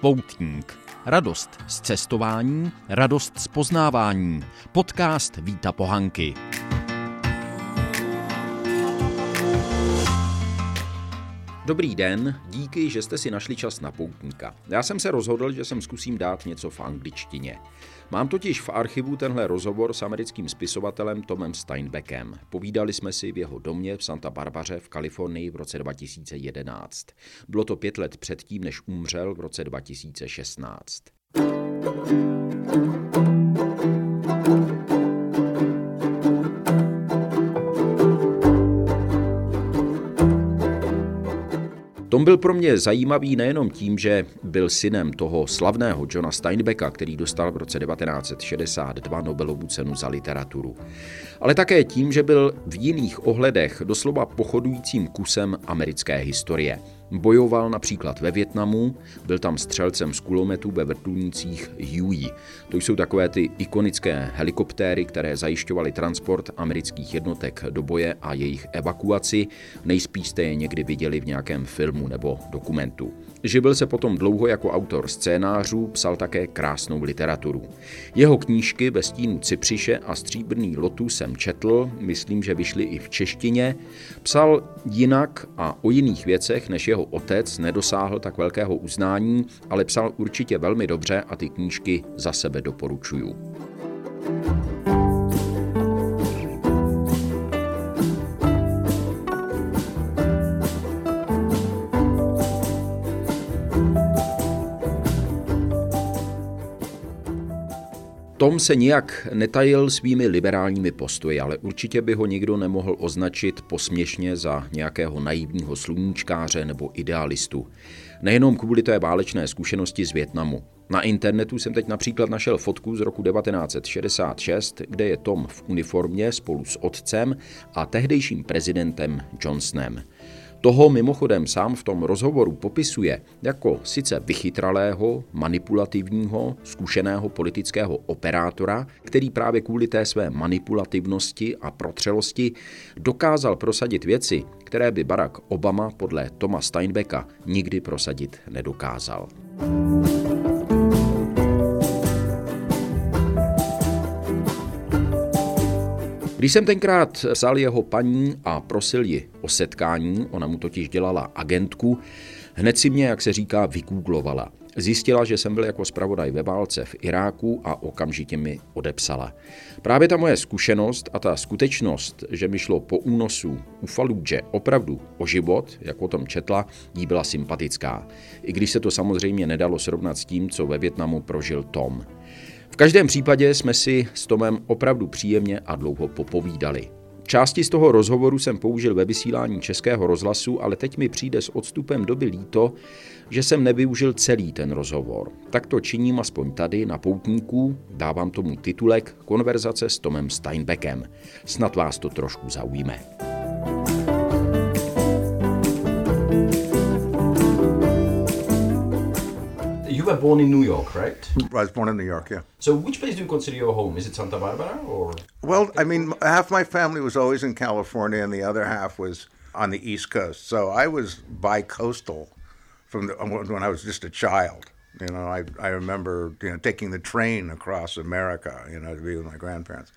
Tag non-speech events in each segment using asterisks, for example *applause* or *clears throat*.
Poutník. Radost z cestování, radost z poznávání. Podcast Víta Pohanky. Dobrý den, díky, že jste si našli čas na poutníka. Já jsem se rozhodl, že jsem zkusím dát něco v angličtině. Mám totiž v archivu tenhle rozhovor s americkým spisovatelem Tomem Steinbeckem. Povídali jsme si v jeho domě v Santa Barbaře v Kalifornii v roce 2011. Bylo to pět let předtím, než umřel v roce 2016. byl pro mě zajímavý nejenom tím, že byl synem toho slavného Johna Steinbecka, který dostal v roce 1962 Nobelovu cenu za literaturu, ale také tím, že byl v jiných ohledech doslova pochodujícím kusem americké historie. Bojoval například ve Větnamu, byl tam střelcem z kulometu ve vrtulnících Huey. To jsou takové ty ikonické helikoptéry, které zajišťovaly transport amerických jednotek do boje a jejich evakuaci. Nejspíš jste je někdy viděli v nějakém filmu nebo dokumentu. Živil se potom dlouho jako autor scénářů, psal také krásnou literaturu. Jeho knížky ve stínu Cypřiše a Stříbrný lotu jsem četl, myslím, že vyšly i v češtině. Psal jinak a o jiných věcech, než jeho otec nedosáhl tak velkého uznání, ale psal určitě velmi dobře a ty knížky za sebe doporučuju. Tom se nijak netajil svými liberálními postoji, ale určitě by ho nikdo nemohl označit posměšně za nějakého naivního sluníčkáře nebo idealistu. Nejenom kvůli té válečné zkušenosti z Větnamu. Na internetu jsem teď například našel fotku z roku 1966, kde je Tom v uniformě spolu s otcem a tehdejším prezidentem Johnsonem. Toho mimochodem sám v tom rozhovoru popisuje jako sice vychytralého, manipulativního, zkušeného politického operátora, který právě kvůli té své manipulativnosti a protřelosti dokázal prosadit věci, které by Barack Obama podle Toma Steinbecka nikdy prosadit nedokázal. Když jsem tenkrát psal jeho paní a prosil ji o setkání, ona mu totiž dělala agentku, hned si mě, jak se říká, vygooglovala. Zjistila, že jsem byl jako zpravodaj ve válce v Iráku a okamžitě mi odepsala. Právě ta moje zkušenost a ta skutečnost, že mi šlo po únosu u Faludže opravdu o život, jak o tom četla, jí byla sympatická. I když se to samozřejmě nedalo srovnat s tím, co ve Větnamu prožil Tom. V každém případě jsme si s Tomem opravdu příjemně a dlouho popovídali. Části z toho rozhovoru jsem použil ve vysílání českého rozhlasu, ale teď mi přijde s odstupem doby líto, že jsem nevyužil celý ten rozhovor. Tak to činím aspoň tady na poutníku, dávám tomu titulek Konverzace s Tomem Steinbeckem. Snad vás to trošku zaujme. You were born in New York, right? I was born in New York, yeah. So, which place do you consider your home? Is it Santa Barbara or? Well, I mean, half my family was always in California, and the other half was on the East Coast. So I was bi-coastal from the, when I was just a child. You know, I I remember you know taking the train across America, you know, to be with my grandparents.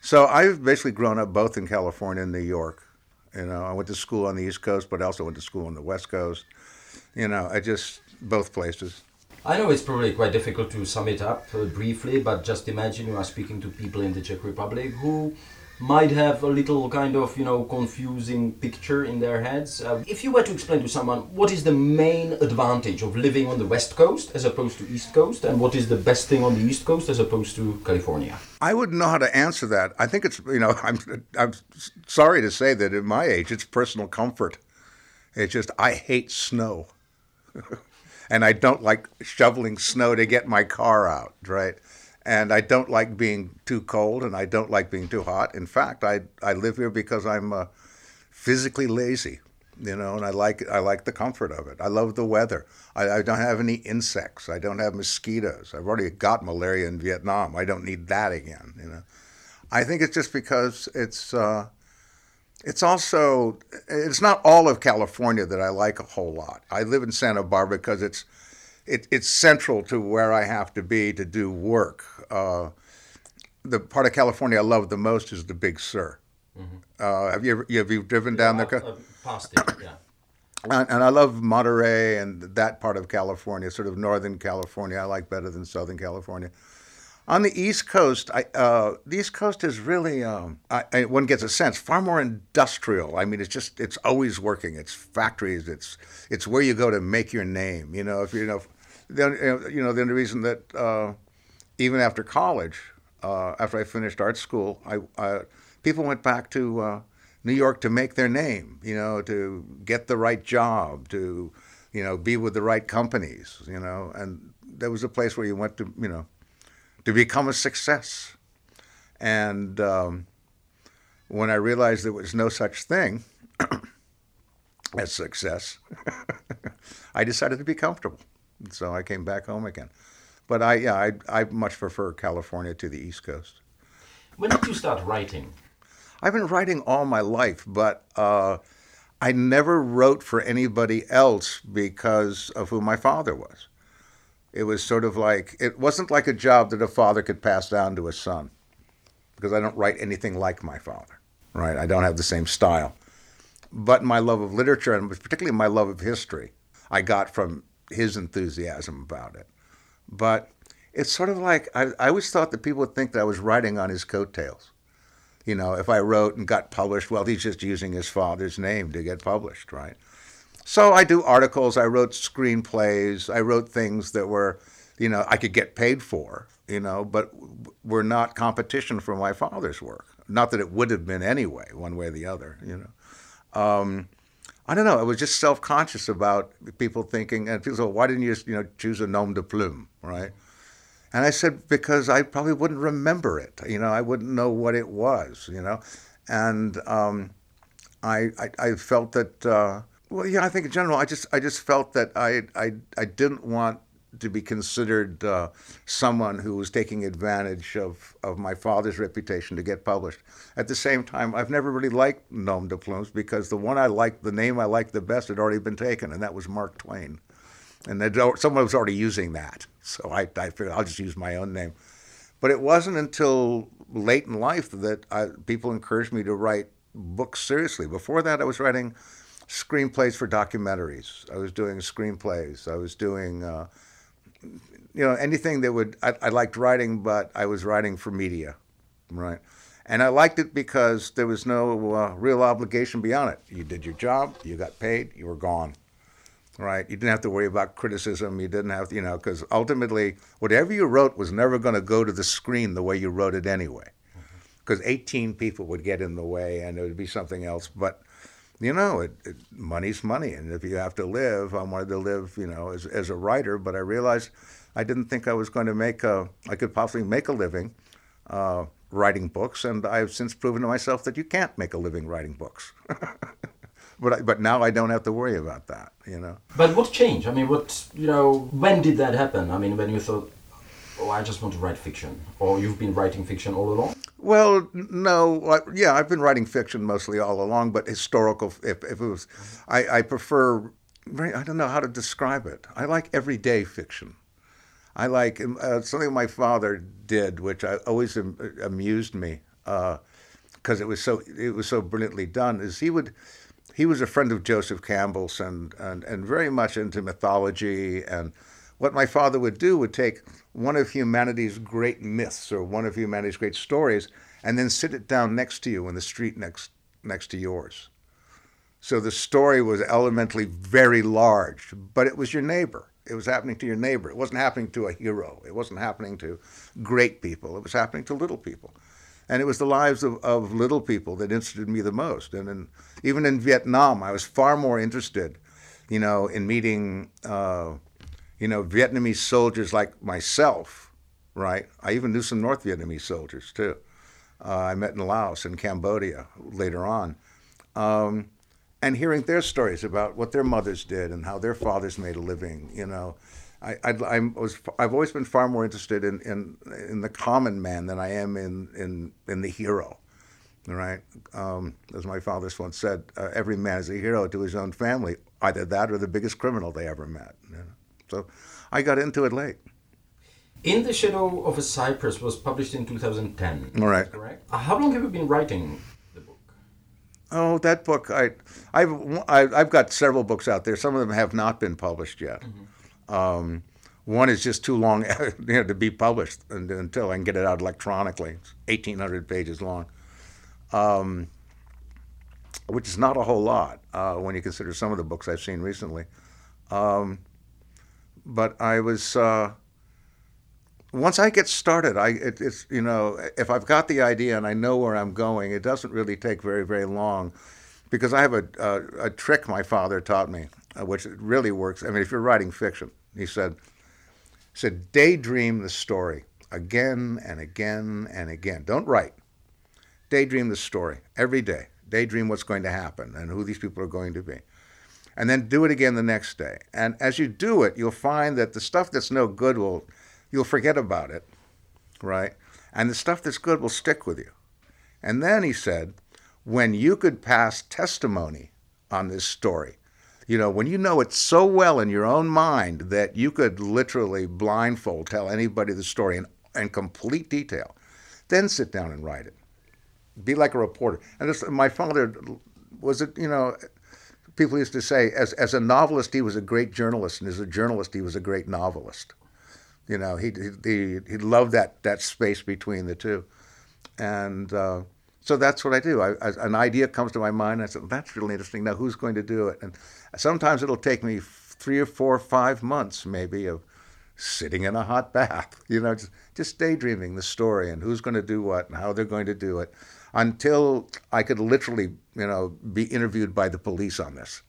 So I've basically grown up both in California and New York. You know, I went to school on the East Coast, but I also went to school on the West Coast. You know, I just both places. I know it's probably quite difficult to sum it up uh, briefly, but just imagine you are speaking to people in the Czech Republic who might have a little kind of you know confusing picture in their heads. Uh, if you were to explain to someone what is the main advantage of living on the west coast as opposed to east coast, and what is the best thing on the east coast as opposed to California, I wouldn't know how to answer that. I think it's you know *laughs* I'm I'm sorry to say that at my age it's personal comfort. It's just I hate snow. *laughs* and I don't like shoveling snow to get my car out, right? And I don't like being too cold, and I don't like being too hot. In fact, I I live here because I'm uh, physically lazy, you know, and I like I like the comfort of it. I love the weather. I, I don't have any insects. I don't have mosquitoes. I've already got malaria in Vietnam. I don't need that again, you know. I think it's just because it's. Uh, it's also it's not all of California that I like a whole lot. I live in Santa Barbara because it's it, it's central to where I have to be to do work. Uh, the part of California I love the most is the Big Sur. Mm-hmm. Uh, have you ever have you driven yeah, down there? Uh, past it, yeah. *clears throat* And, and, I love Monterey and that part of California, sort of northern California. I like better than southern California. On the East Coast, I, uh, the East Coast is really, um, I, I, one gets a sense, far more industrial. I mean, it's just, it's always working. It's factories. It's, it's where you go to make your name. You know, if you know, the, you know, the only reason that uh, even after college, uh, after I finished art school, I, people went back to uh, New York to make their name. You know, to get the right job, to, you know, be with the right companies. You know, and there was a place where you went to, you know to become a success. And um, when I realized there was no such thing *clears throat* as success, *laughs* I decided to be comfortable. So I came back home again. But I, yeah, I, I much prefer California to the East Coast. When did you start writing? I've been writing all my life, but uh, I never wrote for anybody else because of who my father was. It was sort of like, it wasn't like a job that a father could pass down to a son because I don't write anything like my father, right? I don't have the same style. But my love of literature, and particularly my love of history, I got from his enthusiasm about it. But it's sort of like, I, I always thought that people would think that I was writing on his coattails. You know, if I wrote and got published, well, he's just using his father's name to get published, right? So I do articles, I wrote screenplays, I wrote things that were, you know, I could get paid for, you know, but were not competition for my father's work. Not that it would have been anyway, one way or the other, you know. Um, I don't know. I was just self-conscious about people thinking, and people said, "Why didn't you, you know, choose a nom de plume, right?" And I said, "Because I probably wouldn't remember it. You know, I wouldn't know what it was. You know, and um, I, I, I felt that uh, well, yeah, I think in general, I just I just felt that I I I didn't want to be considered uh, someone who was taking advantage of, of my father's reputation to get published. At the same time, I've never really liked nom de plumes because the one I liked, the name I liked the best, had already been taken, and that was Mark Twain. And someone was already using that. So I, I figured I'll just use my own name. But it wasn't until late in life that I, people encouraged me to write books seriously. Before that, I was writing screenplays for documentaries. I was doing screenplays. I was doing, uh, you know, anything that would. I, I, liked writing, but I was writing for media, right? And I liked it because there was no uh, real obligation beyond it. You did your job, you got paid, you were gone, right? You didn't have to worry about criticism. You didn't have, to, you know, because ultimately, whatever you wrote was never going to go to the screen the way you wrote it anyway. Because mm-hmm. 18 people would get in the way, and it would be something else. But you know, it, it, money's money, and if you have to live, I wanted to live, you know, as, as a writer. But I realized I didn't think I was going to make a, I could possibly make a living uh, writing books, and I've since proven to myself that you can't make a living writing books. *laughs* but I, but now I don't have to worry about that, you know. But what changed? I mean, what you know, when did that happen? I mean, when you thought, oh, I just want to write fiction, or you've been writing fiction all along? Well, no, yeah, I've been writing fiction mostly all along, but historical. If, if it was, I, I prefer. I don't know how to describe it. I like everyday fiction. I like uh, something my father did, which I always am, amused me because uh, it was so it was so brilliantly done. Is he would he was a friend of Joseph Campbell's and, and, and very much into mythology. And what my father would do would take one of humanity's great myths or one of humanity's great stories and then sit it down next to you in the street next next to yours. So the story was elementally very large, but it was your neighbor. It was happening to your neighbor. It wasn't happening to a hero. It wasn't happening to great people. It was happening to little people. And it was the lives of, of little people that interested me the most. And in, even in Vietnam, I was far more interested, you know, in meeting uh, you know, Vietnamese soldiers like myself, right? I even knew some North Vietnamese soldiers too. Uh, I met in Laos and Cambodia later on. Um, and hearing their stories about what their mothers did and how their fathers made a living, you know, I, I, I was I've always been far more interested in, in, in the common man than I am in in, in the hero, right? Um, as my father once said, uh, every man is a hero to his own family, either that or the biggest criminal they ever met. You know? So I got into it late. In the Shadow of a Cypress was published in 2010. All right. Correct. Uh, How long have you been writing the book? Oh, that book! I, I've I- I've got several books out there. Some of them have not been published yet. Um, one is just too long *laughs* you know, to be published until I can get it out electronically. It's 1,800 pages long, um, which is not a whole lot uh, when you consider some of the books I've seen recently. Um, but I was uh, once I get started, I it, it's you know if I've got the idea and I know where I'm going, it doesn't really take very very long, because I have a a, a trick my father taught me, uh, which really works. I mean, if you're writing fiction, he said, he said daydream the story again and again and again. Don't write. Daydream the story every day. Daydream what's going to happen and who these people are going to be and then do it again the next day. And as you do it, you'll find that the stuff that's no good will, you'll forget about it, right? And the stuff that's good will stick with you. And then he said, when you could pass testimony on this story, you know, when you know it so well in your own mind that you could literally blindfold tell anybody the story in, in complete detail, then sit down and write it. Be like a reporter. And this, my father was, a, you know, people used to say, as, as a novelist, he was a great journalist, and as a journalist, he was a great novelist. You know, he, he, he loved that, that space between the two. And uh, so that's what I do. I, I, an idea comes to my mind, I said, that's really interesting. Now, who's going to do it? And sometimes it'll take me three or four or five months, maybe, of sitting in a hot bath, *laughs* you know, just, just daydreaming the story and who's going to do what and how they're going to do it until I could literally, you know, be interviewed by the police on this,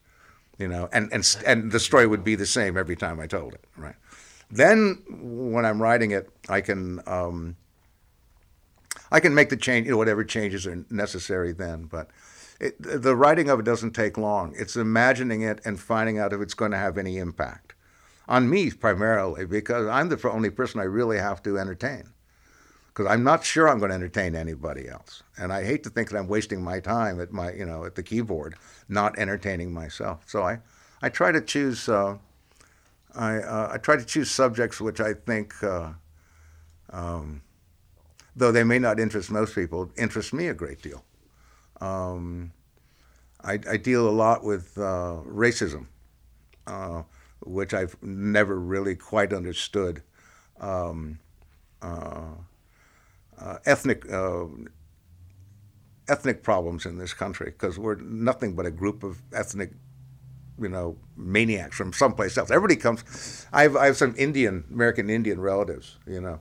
you know, and, and, and the story would be the same every time I told it, right? Then when I'm writing it, I can, um, I can make the change, you know, whatever changes are necessary then, but it, the writing of it doesn't take long. It's imagining it and finding out if it's going to have any impact on me primarily because I'm the only person I really have to entertain because I'm not sure I'm going to entertain anybody else. And I hate to think that I'm wasting my time at my, you know, at the keyboard, not entertaining myself. So I, I try to choose, uh, I, uh, I try to choose subjects which I think, uh, um, though they may not interest most people, interest me a great deal. Um, I, I, deal a lot with uh, racism, uh, which I've never really quite understood. Um, uh, ethnic uh, ethnic problems in this country because we're nothing but a group of ethnic, you know, maniacs from someplace else. Everybody comes. I have, I have some Indian American Indian relatives, you know,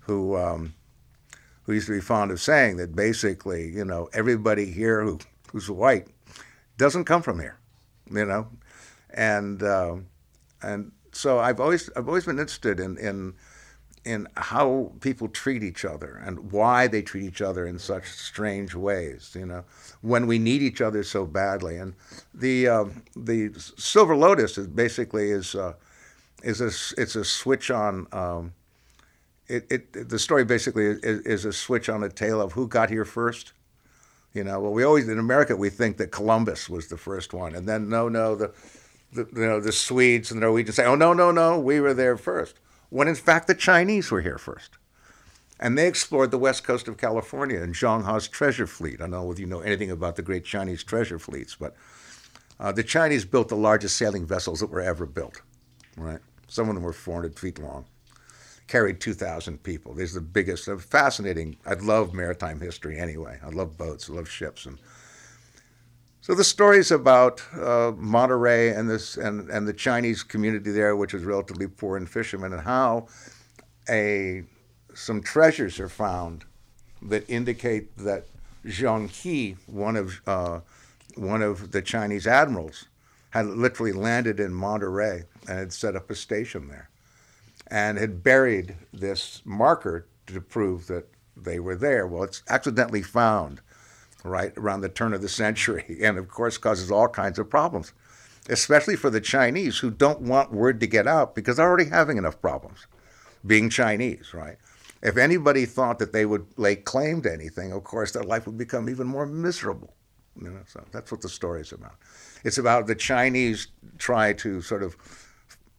who um, who used to be fond of saying that basically, you know, everybody here who who's white doesn't come from here, you know, and uh, and so I've always I've always been interested in in in how people treat each other and why they treat each other in such strange ways. You know, when we need each other so badly. And the uh, the Silver Lotus is basically is uh, is a it's a switch on. Um, it, it the story basically is, is a switch on a tale of who got here first. You know, well, we always in America we think that Columbus was the first one, and then no, no, the, the you know the Swedes and the Norwegians say, oh no, no, no, we were there first when in fact the Chinese were here first. And they explored the west coast of California in Zheng He's treasure fleet. I don't know if you know anything about the great Chinese treasure fleets, but uh, the Chinese built the largest sailing vessels that were ever built, right? Some of them were 400 feet long, carried 2,000 people. These are the biggest, fascinating. I love maritime history anyway. I love boats, I love ships. And so the stories about uh, Monterey and this and, and the Chinese community there, which is relatively poor in fishermen, and how a some treasures are found that indicate that Zheng He, one of uh, one of the Chinese admirals, had literally landed in Monterey and had set up a station there, and had buried this marker to prove that they were there. Well, it's accidentally found right around the turn of the century, *laughs* and of course causes all kinds of problems, especially for the Chinese who don't want word to get out because they're already having enough problems being Chinese, right? If anybody thought that they would lay claim to anything, of course their life would become even more miserable. You know, so that's what the story is about. It's about the Chinese try to sort of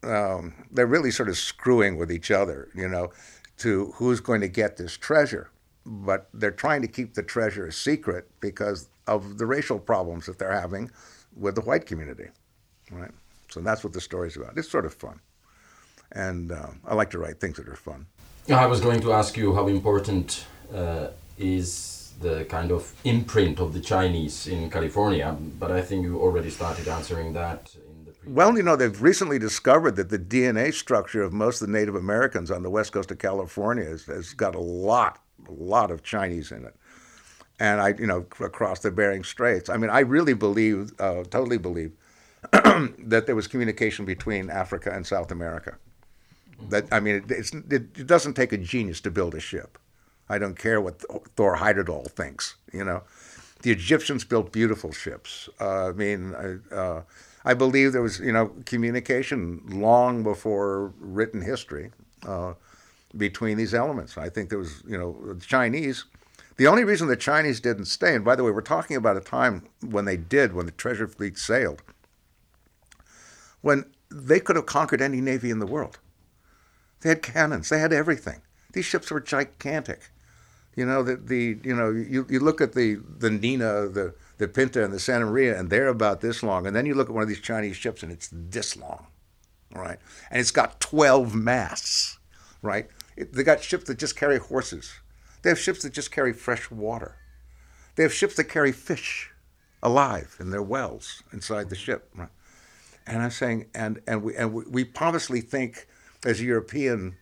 um, they're really sort of screwing with each other, you know, to who's going to get this treasure. But they're trying to keep the treasure a secret because of the racial problems that they're having with the white community, right? So that's what the story's about. It's sort of fun, and uh, I like to write things that are fun. I was going to ask you how important uh, is the kind of imprint of the Chinese in California, but I think you already started answering that. In the previous Well, you know, they've recently discovered that the DNA structure of most of the Native Americans on the west coast of California has, has got a lot, a lot of Chinese in it. And I, you know, across the Bering Straits. I mean, I really believe, uh, totally believe, *clears throat* that there was communication between Africa and South America. That I mean, it, it doesn't take a genius to build a ship. I don't care what Thor Heyerdahl thinks. You know, the Egyptians built beautiful ships. Uh, I mean, I, uh, I believe there was you know communication long before written history uh, between these elements. I think there was you know the Chinese. The only reason the Chinese didn't stay, and by the way, we're talking about a time when they did, when the treasure fleet sailed, when they could have conquered any navy in the world. They had cannons. They had everything. These ships were gigantic. You know the the you know you, you look at the the Nina the the Pinta and the Santa Maria and they're about this long and then you look at one of these Chinese ships and it's this long, right? And it's got twelve masts, right? They got ships that just carry horses. They have ships that just carry fresh water. They have ships that carry fish alive in their wells inside the ship. And I'm saying, and and we and we, we pompously think as European,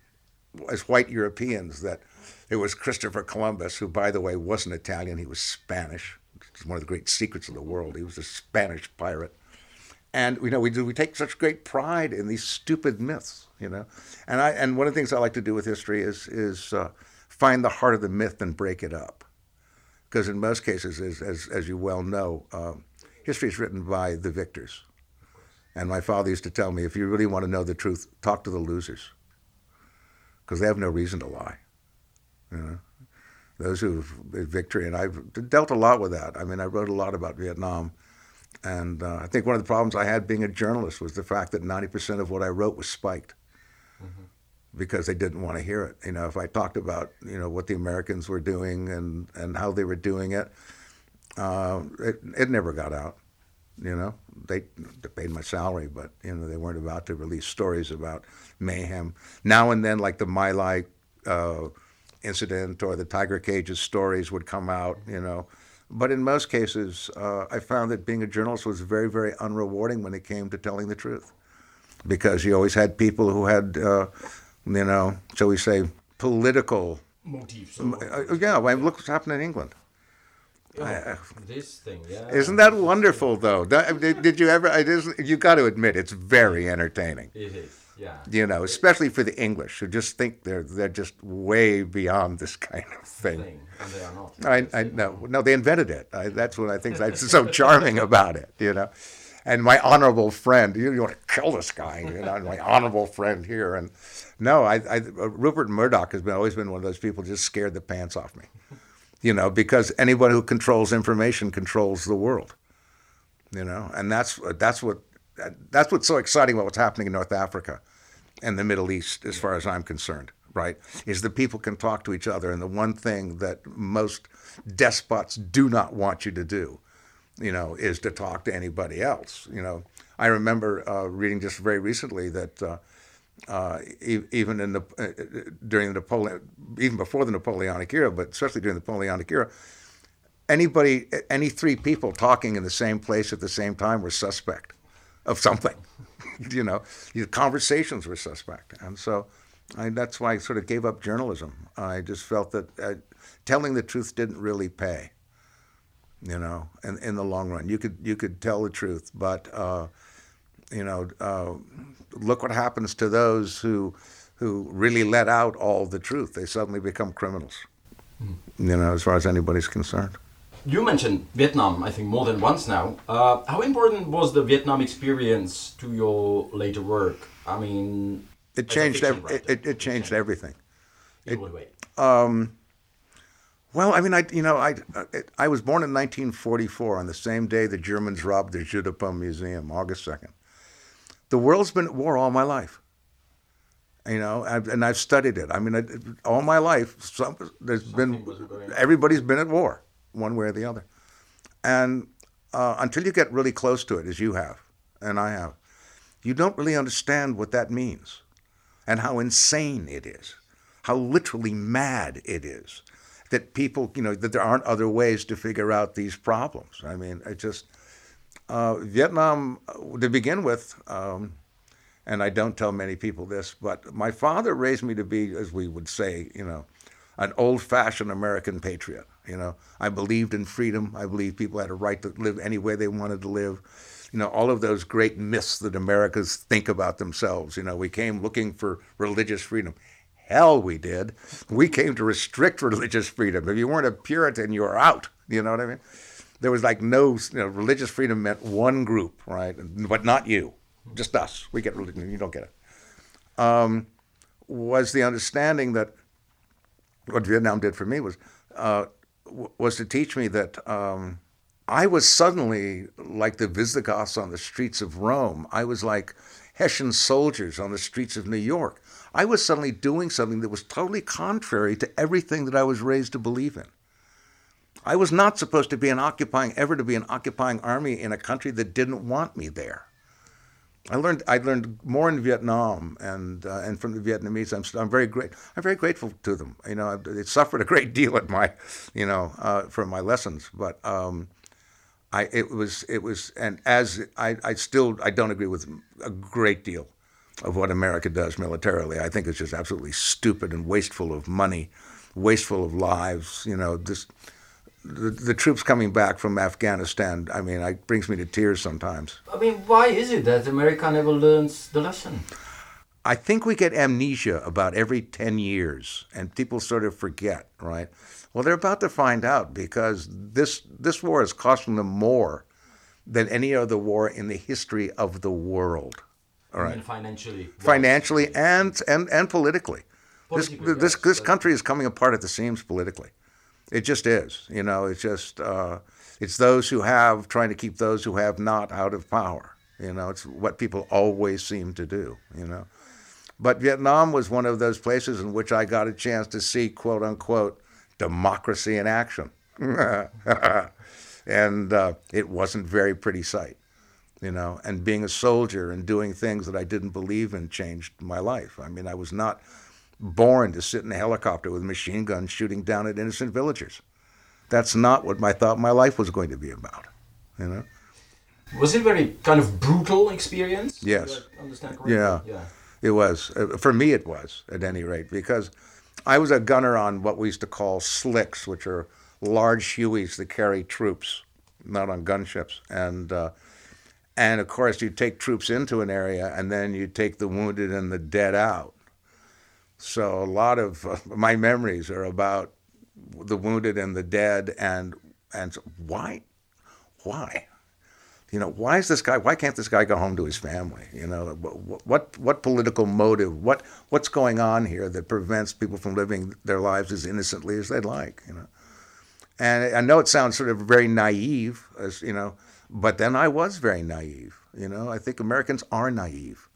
as white Europeans, that it was Christopher Columbus, who, by the way, wasn't Italian; he was Spanish. It's one of the great secrets of the world. He was a Spanish pirate, and you know we do we take such great pride in these stupid myths, you know. And I and one of the things I like to do with history is is uh, find the heart of the myth and break it up, because in most cases, as as, as you well know, um, history is written by the victors. And my father used to tell me, if you really want to know the truth, talk to the losers, because they have no reason to lie. You know, those who have victory, and I've dealt a lot with that. I mean, I wrote a lot about Vietnam, and uh, I think one of the problems I had being a journalist was the fact that 90% of what I wrote was spiked. Because they didn't want to hear it. You know, if I talked about you know what the Americans were doing and, and how they were doing it, uh, it, it never got out. You know, they, they paid my salary, but you know they weren't about to release stories about mayhem. Now and then, like the My Lai uh, incident or the Tiger Cages stories would come out. You know, but in most cases, uh, I found that being a journalist was very, very unrewarding when it came to telling the truth, because you always had people who had, uh, you know, shall we say, political. motifs. Uh, yeah, well, look what's happened in England. Oh, this thing, yeah. Isn't that wonderful, though? Did, did you ever? It is, you got to admit, it's very entertaining. It is, yeah. You know, especially for the English who just think they're they're just way beyond this kind of thing. Thing, and they are not. I, I no no they invented it. I, that's what I think is so charming about it. You know, and my honorable friend, you, you want to kill this guy? You know, my *laughs* honorable friend here, and no, I, I Rupert Murdoch has been always been one of those people who just scared the pants off me. You know, because anyone who controls information controls the world. You know, and that's that's what that's what's so exciting about what's happening in North Africa and the Middle East, as far as I'm concerned. Right, is that people can talk to each other, and the one thing that most despots do not want you to do, you know, is to talk to anybody else. You know, I remember uh, reading just very recently that. Uh, uh, e- even in the uh, during the Napoleon, even before the Napoleonic era, but especially during the Napoleonic era, anybody, any three people talking in the same place at the same time were suspect of something. *laughs* you know, your conversations were suspect, and so I, that's why I sort of gave up journalism. I just felt that uh, telling the truth didn't really pay. You know, in, in the long run, you could you could tell the truth, but uh, you know, uh, look what happens to those who who really let out all the truth. They suddenly become criminals. You know, as far as anybody's concerned. You mentioned Vietnam, I think, more than once now. Uh, how important was the Vietnam experience to your later work? I mean, It changed. Ev- it, it, it changed everything. In what way? Well, I mean, I you know, I I was born in 1944 on the same day the Germans robbed the Jeu Museum, August 2nd. the world's been at war all my life. You know, I've, and I've studied it. I mean, it, all my life, some, there's Something been was going on. everybody's been at war, one way or the other. And uh, until you get really close to it, as you have, and I have, you don't really understand what that means and how insane it is, how literally mad it is that people, you know, that there aren't other ways to figure out these problems. I mean, it just, uh, Vietnam, uh, to begin with, um, and I don't tell many people this, but my father raised me to be, as we would say, you know, an old-fashioned American patriot. You know, I believed in freedom. I believed people had a right to live any way they wanted to live. You know, all of those great myths that Americans think about themselves. You know, we came looking for religious freedom. Hell, we did. We came to restrict *laughs* religious freedom. If you weren't a Puritan, you were out. You know what I mean? There was like no, you know, religious freedom meant one group, right? But not you, just us. We get religion, you don't get it. Um, was the understanding that what Vietnam did for me was uh, was to teach me that um, I was suddenly like the Visigoths on the streets of Rome. I was like Hessian soldiers on the streets of New York. I was suddenly doing something that was totally contrary to everything that I was raised to believe in. I was not supposed to be an occupying, ever to be an occupying army in a country that didn't want me there. I learned I learned more in Vietnam and uh, and from the Vietnamese. I'm I'm very great. I'm very grateful to them. You know, it suffered a great *laughs* deal at my, you know, uh, from my lessons. But um, I it was it was and as I I still I don't agree with a great deal of what America does militarily. I think it's just absolutely stupid and wasteful of money, wasteful of lives. You know, this the, the troops coming back from Afghanistan. I mean, it brings me to tears sometimes. I mean, why is it that America never learns the lesson? I think we get amnesia about every 10 years and people sort of forget, right? Well, they're about to find out because this, this war is costing them more than any other war in the history of the world. All right. Financially. Financially and, and, and politically. This, this, yes, this country is coming apart at the seams politically. It just is. You know, it's just, uh, it's those who have trying to keep those who have not out of power. You know, it's what people always seem to do, you know. But Vietnam was one of those places in which I got a chance to see, quote unquote, democracy in action. *laughs* and uh, it wasn't very pretty sight, you know. And being a soldier and doing things that I didn't believe in changed my life. I mean, I was not born to sit in a helicopter with machine guns shooting down at innocent villagers. That's not what I thought my life was going to be about, you know. Was it very kind of brutal experience? Yes. Understand correctly? Yeah. Yeah. It was. Uh, For me, it was, at any rate, because I was a gunner on what we used to call slicks, which are large Hueys that carry troops, not on gunships. And, uh, and of course, you take troops into an area and then you take the wounded and the dead out. So a lot of uh, my memories are about the wounded and the dead and, and why? Why? you know, why is this guy? Why can't this guy go home to his family? You know, what what, what political motive? What what's going on here that prevents people from living their lives as innocently as they'd like? You know, and I know it sounds sort of very naive, as you know, but then I was very naive. You know, I think Americans are naive.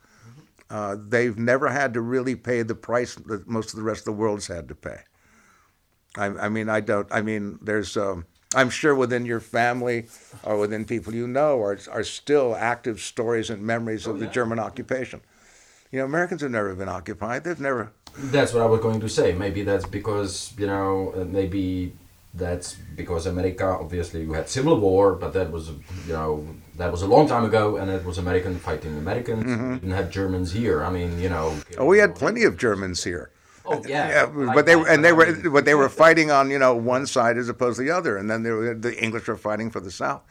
Uh, they've never had to really pay the price that most of the rest of the world's had to pay. I, I mean, I don't. I mean, there's. Um, I'm sure within your family or within people you know are, are still active stories and memories of the. German occupation. You know, Americans have never been occupied. They've never. That's what I was going to say. Maybe that's because you know, uh, maybe that's because America. Obviously, you had civil war, but that was you know that was a long time ago, and it was American fighting Americans. We didn't have Germans here. I mean, you know. Mm-hmm. Oh, we had plenty of Germans here. Oh yeah. *laughs* Yeah, I- but they I- and they I were mean, but they were fighting on you know one side as opposed to the other, and then were, the English were fighting for the South,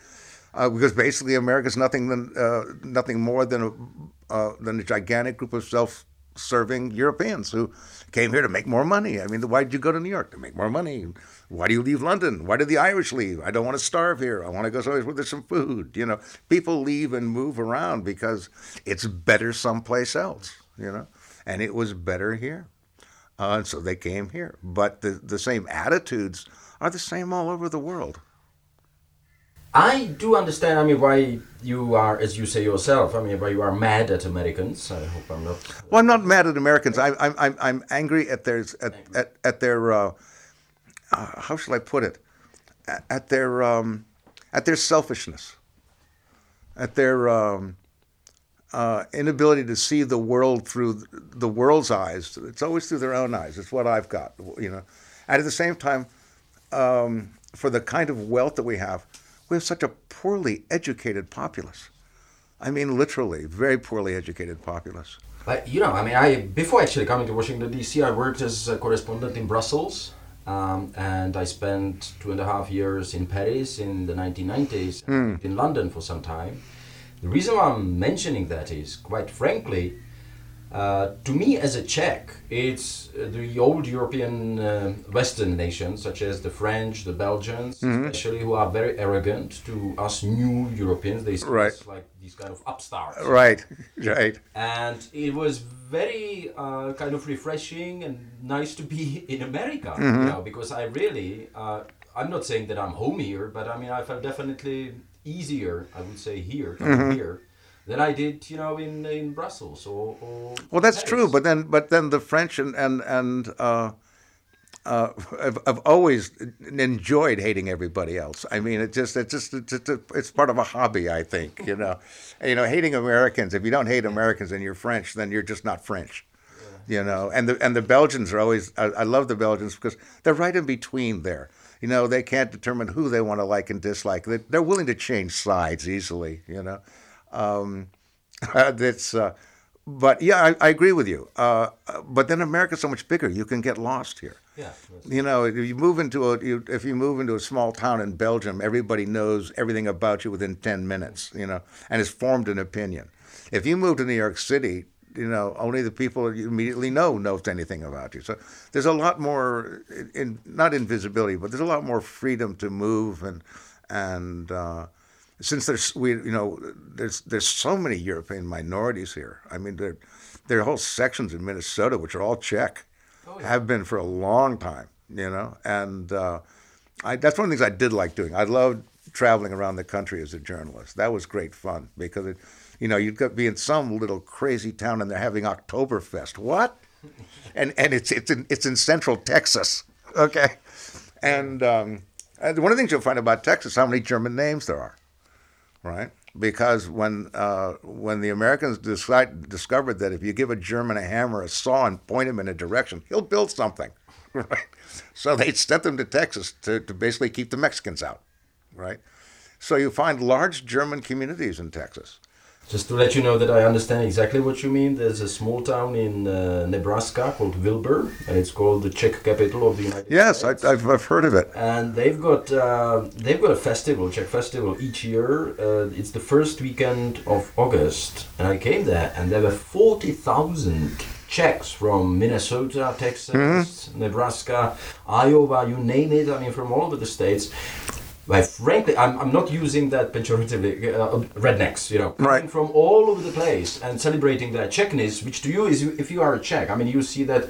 uh, because basically America's nothing than uh, nothing more than a uh, than a gigantic group of self-serving Europeans who came here to make more money. I mean, why did you go to New York to make more money? Why do you leave London? Why did the Irish leave? I don't want to starve here. I want to go someplace where there's some food. You know, people leave and move around because it's better someplace else. You know, and it was better here. Uh, and so they came here. But the, the same attitudes are the same all over the world. I do understand. I mean, why you are, as you say yourself. I mean, why you are mad at Americans. I hope I'm not. Well, I'm not mad at Americans. I, I'm I'm I'm angry at their at at, at their uh, uh, how shall I put it? At, at their um, at their selfishness, at their um, uh, inability to see the world through the world's eyes. It's always through their own eyes. It's what I've got, you know. And at the same time, um, for the kind of wealth that we have we have such a poorly educated populace. I mean, literally, very poorly educated populace. But you know, I mean, I before actually coming to Washington D.C., I worked as a correspondent in Brussels, um, and I spent two and a half years in Paris in the 1990s, mm. in London for some time. The reason why I'm mentioning that is, quite frankly, uh, to me, as a Czech, it's uh, the old European uh, Western nations, such as the French, the Belgians, mm-hmm. especially, who are very arrogant to us new Europeans. They see right. us like these kind of upstarts. Right, *laughs* right. And it was very uh, kind of refreshing and nice to be *laughs* in America, mm-hmm. you know, because I really, uh, I'm not saying that I'm home here, but I mean, I felt definitely easier, I would say, here, mm-hmm. here than I did, you know, in in Brussels or. or well, that's Paris. true, but then but then the French and and and. Uh, uh, I've, I've always enjoyed hating everybody else. I mean, it just it just it's, it's part of a hobby. I think you know, you know, hating Americans. If you don't hate Americans and you're French, then you're just not French. Yeah. You know, and the and the Belgians are always. I, I love the Belgians because they're right in between there. You know, they can't determine who they want to like and dislike. They're willing to change sides easily. You know. Um, *laughs* that's, uh, but yeah, I, I, agree with you. Uh, but then America's so much bigger; you can get lost here. Yeah. You know, if you move into a you, if you move into a small town in Belgium, everybody knows everything about you within ten minutes. You know, and has formed an opinion. If you move to New York City, you know, only the people you immediately know knows anything about you. So there's a lot more, in, not invisibility, but there's a lot more freedom to move and and uh, since there's we you know there's there's so many European minorities here. I mean there there are whole sections in Minnesota which are all Czech, oh, yeah. have been for a long time. You know, and uh, I, that's one of the things I did like doing. I loved traveling around the country as a journalist. That was great fun because it, you know you'd be in some little crazy town and they're having Oktoberfest. What? *laughs* and and it's it's in it's in central Texas. Okay, and. Um, one of the things you'll find about Texas, how many German names there are right? Because when uh, when the Americans decide, discovered that if you give a German a hammer, a saw, and point him in a direction, he'll build something, *laughs* right? So they sent them to Texas to, to basically keep the Mexicans out, right? So you find large German communities in Texas. Just to let you know that I understand exactly what you mean, there's a small town in uh, Nebraska called Wilber, and it's called the Czech capital of the United yes, States. Yes, I've, I've heard of it. And they've got uh, they've got a festival, Czech festival, each year. Uh, it's the first weekend of August, and I came there, and there were forty thousand Czechs from Minnesota, Texas, mm-hmm. Nebraska, Iowa, you name it. I mean, from all over the states. But frankly, I'm, I'm not using that pejoratively. Uh, rednecks, you know, coming right. from all over the place and celebrating their Czechness, which to you is, if you are a Czech, I mean, you see that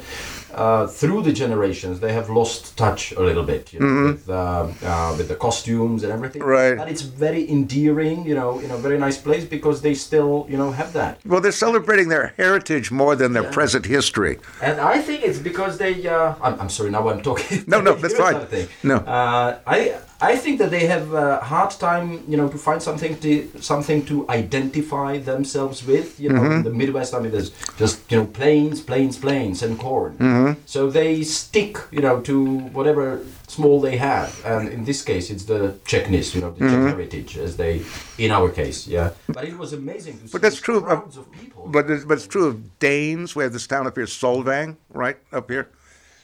uh, through the generations, they have lost touch a little bit you know, mm-hmm. with, uh, uh, with the costumes and everything. Right. And it's very endearing, you know, in a very nice place because they still, you know, have that. Well, they're celebrating their heritage more than their yeah. present history. And I think it's because they. Uh, I'm, I'm sorry, now I'm talking. No, no, *laughs* that's fine. No. Uh, I I think that they have a hard time, you know, to find something to something to identify themselves with. You know, mm-hmm. in the Midwest, I mean, there's just you know plains, plains, plains, and corn. Mm-hmm. So they stick, you know, to whatever small they have, and in this case, it's the Czechness, you know, the mm-hmm. Czech heritage, as they, in our case, yeah. But it was amazing to but that's true. Of people. But it's, but it's true of Danes. We have this town up here, Solvang, right up here.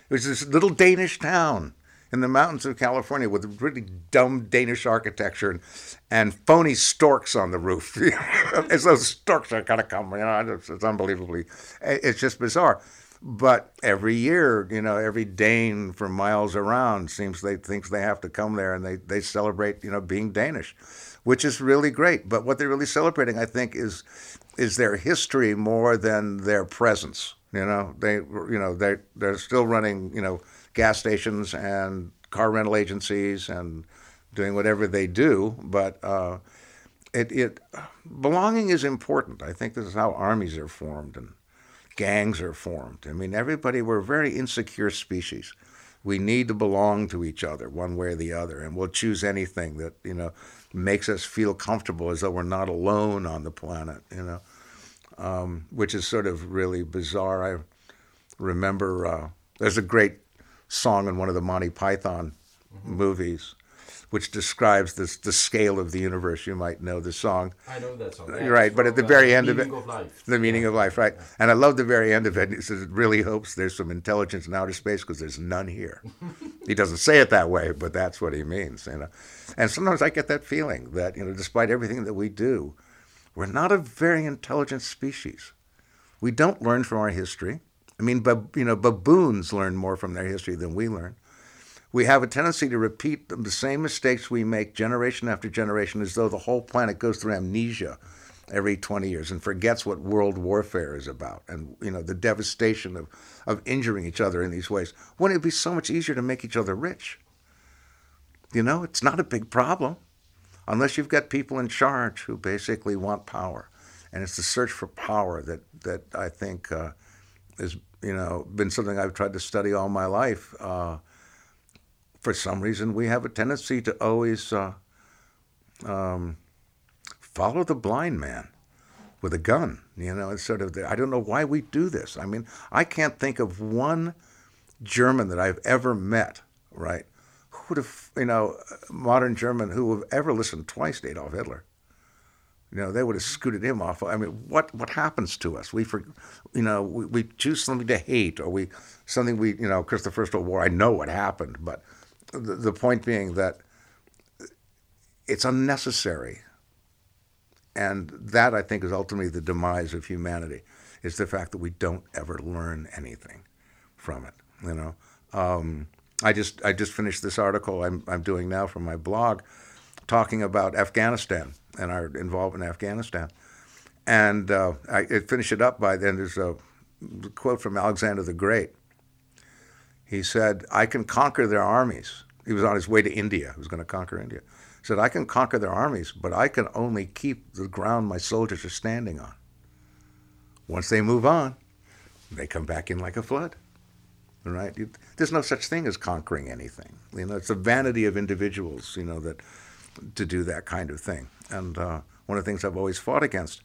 It was this little Danish town in the mountains of California with really dumb Danish architecture and, and phony storks on the roof. *laughs* As those storks are kind of come, you know, it's, it's unbelievably, it's just bizarre. But every year, you know, every Dane from miles around seems they thinks they have to come there and they, they celebrate, you know, being Danish, which is really great. But what they're really celebrating, I think, is is their history more than their presence. You know, they you know they they're still running you know gas stations and car rental agencies and doing whatever they do. But uh, it, it belonging is important. I think this is how armies are formed and gangs are formed. I mean, everybody we're a very insecure species. We need to belong to each other, one way or the other, and we'll choose anything that you know makes us feel comfortable, as though we're not alone on the planet. You know, um, which is sort of really bizarre. I remember uh, there's a great song in one of the Monty Python mm-hmm. movies which describes this, the scale of the universe. You might know the song. I know that song. Yeah, right, but at the very end of it, of the meaning of life, right? And I love the very end of it. He says it really hopes there's some intelligence in outer space because there's none here. *laughs* he doesn't say it that way, but that's what he means, you know. And sometimes I get that feeling that you know, despite everything that we do, we're not a very intelligent species. We don't learn from our history. I mean, bab- you know, baboons learn more from their history than we learn. We have a tendency to repeat the same mistakes we make generation after generation as though the whole planet goes through amnesia every 20 years and forgets what world warfare is about and you know the devastation of, of injuring each other in these ways. Wouldn't it be so much easier to make each other rich? You know it's not a big problem unless you've got people in charge who basically want power. And it's the search for power that that i think uh, has you know been something i've tried to study all my life uh, for some reason, we have a tendency to always uh, um, follow the blind man with a gun. You know, it's sort of, the, I don't know why we do this. I mean, I can't think of one German that I've ever met, right? Who would have, you know, modern German who would have ever listened twice to Adolf Hitler. You know, they would have scooted him off. I mean, what what happens to us? We, for, you know, we, we choose something to hate, or we something we, you know, because the First World War, I know what happened, but the, the point being that it's unnecessary. And that, I think, is ultimately the demise of humanity, is the fact that we don't ever learn anything from it. You know, um, I just I just finished this article I'm I'm doing now from my blog, talking about Afghanistan and our involvement in Afghanistan, and uh, I finish it up by then. There's a quote from Alexander the Great, he said, I can conquer their armies. He was on his way to India. He was going to conquer India. He said, I can conquer their armies, but I can only keep the ground my soldiers are standing on. Once they move on, they come back in like a flood. Right? There's no such thing as conquering anything. You know, it's the vanity of individuals, you know, that to do that kind of thing. And uh, one of the things I've always fought against.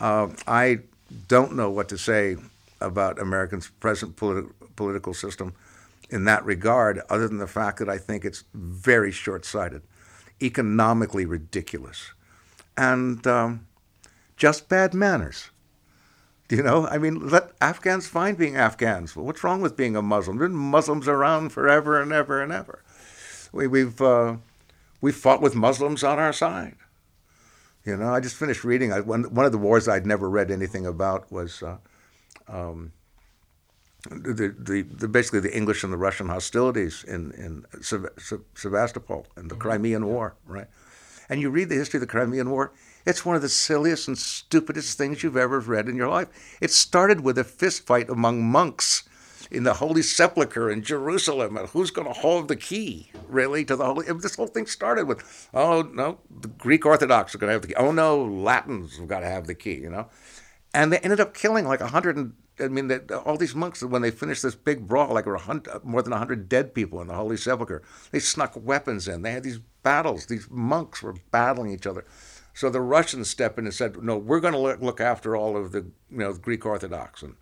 Uh, I don't know what to say about America's present politi- political system in that regard, other than the fact that I think it's very short sighted, economically ridiculous, and um, just bad manners. You know, I mean, let Afghans find being Afghans. what's wrong with being a Muslim? Been Muslims around forever and ever and ever. We, we've uh, we fought with Muslims on our side. You know, I just finished reading. I, one, one of the wars I'd never read anything about was uh, um, the, the, the, basically the English and the Russian hostilities in, in Sevastopol and the mm-hmm. Crimean War, right? And you read the history of the Crimean War, it's one of the silliest and stupidest things you've ever read in your life. It started with a fistfight among monks in the Holy Sepulchre in Jerusalem. And who's going to hold the key, really, to the Holy? This whole thing started with, oh, no, the Greek Orthodox are going to have the key. Oh, no, Latins have got to have the key, you know? And they ended up killing like a 100 I mean, all these monks, when they finished this big brawl, like more than 100 dead people in the Holy Sepulchre, they snuck weapons in. They had these battles. These monks were battling each other. So the Russians stepped in and said, no, we're going to look after all of the you know, Greek Orthodox. And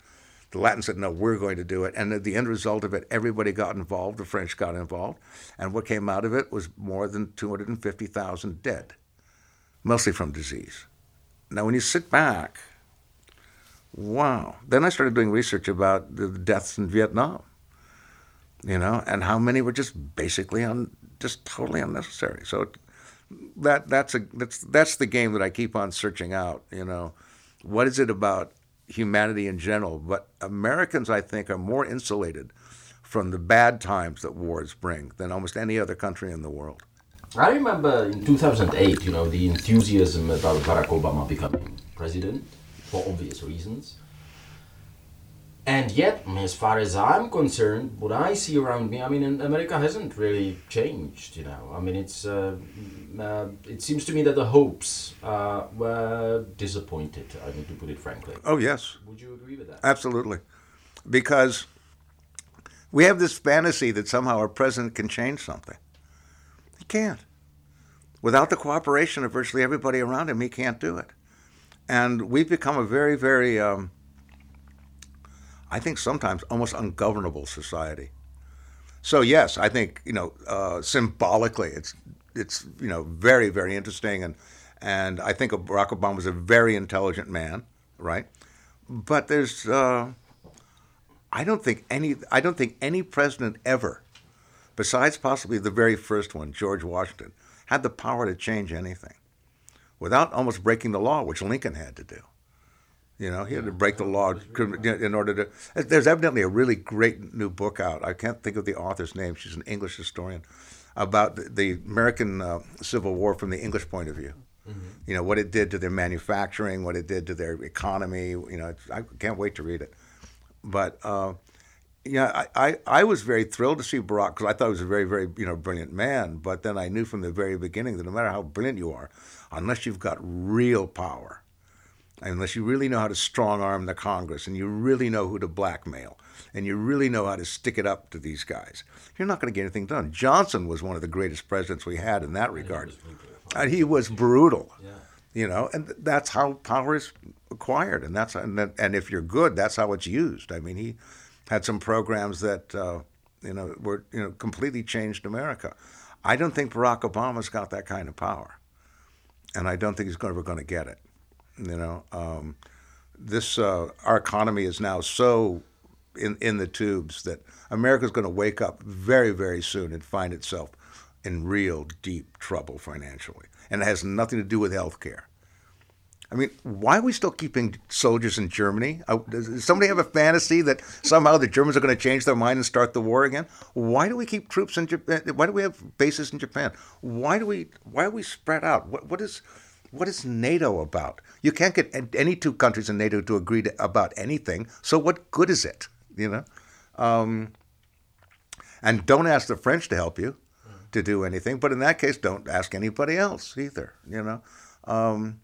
the Latins said, no, we're going to do it. And the end result of it, everybody got involved. The French got involved. And what came out of it was more than 250,000 dead, mostly from disease. Now, when you sit back wow. Then I started doing research about the deaths in Vietnam, you know, and how many were just basically un, just totally unnecessary. So that that's a that's that's the game that I keep on searching out. You know, what is it about humanity in general? But Americans, I think, are more insulated from the bad times that wars bring than almost any other country in the world. I remember in 2008, you know, the enthusiasm about Barack Obama becoming president for obvious reasons. And yet, as far as I'm concerned, what I see around me, I mean, America hasn't really changed. You know, I mean, it's uh, uh, it seems to me that the hopes uh, were disappointed. I need to put it frankly. Oh yes. Would you agree with that? Absolutely, because we have this fantasy that somehow our president can change something. He can't. Without the cooperation of virtually everybody around him, he can't do it. And we've become a very, very um, I think sometimes almost ungovernable society. So yes, I think you know uh, symbolically, it's it's you know very very interesting, and and I think Barack Obama was a very intelligent man, right? But there's uh, I don't think any I don't think any president ever, besides possibly the very first one, George Washington, had the power to change anything, without almost breaking the law, which Lincoln had to do. You know, he had to break the law in order to. There's evidently a really great new book out. I can't think of the author's name. She's an English historian about the, the American uh, Civil War from the English point of view. Mm-hmm. You know what it did to their manufacturing, what it did to their economy. You know, I can't wait to read it. But uh, yeah, I, I, I was very thrilled to see Barack because I thought he was a very very you know brilliant man. But then I knew from the very beginning that no matter how brilliant you are, unless you've got real power unless you really know how to strong arm the Congress and you really know who to blackmail and you really know how to stick it up to these guys, you're not going to get anything done. Johnson was one of the greatest presidents we had in that regard. And he was brutal. Yeah. You know, and that's how power is acquired, and that's and, and if you're good, that's how it's used. I mean, he had some programs that uh, you know were you know completely changed America. I don't think Barack Obama's got that kind of power, and I don't think he's ever going to get it. You know, um, this uh, our economy is now so in in the tubes that America's going to wake up very very soon and find itself in real deep trouble financially, and it has nothing to do with health care. I mean, why are we still keeping soldiers in Germany? Uh, does somebody have a fantasy that somehow the Germans are going to change their mind and start the war again? Why do we keep troops in Japan? Why do we have bases in Japan? Why do we? Why are we spread out? What, what is? What is NATO about? You can't get any two countries in NATO to agree to, about anything. So what good is it? You know, um, and don't ask the French to help you to do anything. But in that case, don't ask anybody else either. You know, um,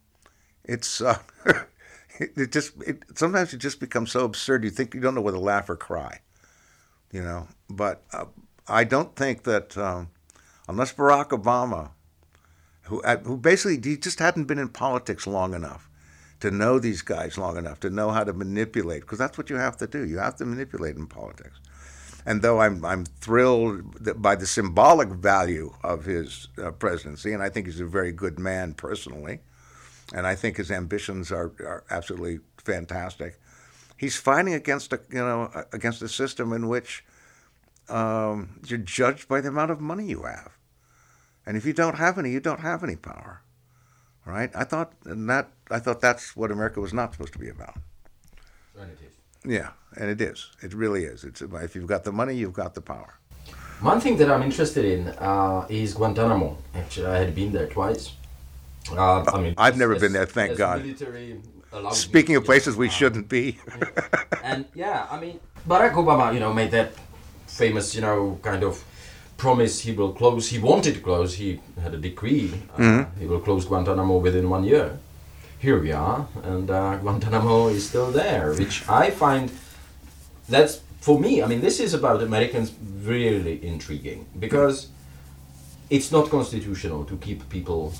it's uh, *laughs* it just it, sometimes it just becomes so absurd. You think you don't know whether to laugh or cry. You know, but uh, I don't think that um, unless Barack Obama who who basically he just hadn't been in politics long enough to know these guys long enough to know how to manipulate because that's what you have to do. You have to manipulate in politics. And though I'm I'm thrilled by the symbolic value of his uh, presidency, and I think he's a very good man personally, and I think his ambitions are, are absolutely fantastic. He's fighting against a you know against a system in which um, you're judged by the amount of money you have. And if you don't have any, you don't have any power. Right? I thought and that I thought that's what America was not supposed to be about. And it is. Yeah, and it is. It really is. It's if you've got the money, you've got the power. One thing that I'm interested in uh, is Guantanamo. Actually, I had been there twice. Uh, I mean, I've never as, been there. Thank God. Speaking of places we uh, shouldn't be. and yeah, I mean, Barack Obama, you know, made that famous, you know, kind of promise he will close. He wanted to close. He had a decree. Uh, mm-hmm. He will close Guantanamo within one year. Here we are, and uh, *laughs* Guantanamo is still there, which I find that's for me. I mean, this is about Americans really intriguing because it's not constitutional to keep people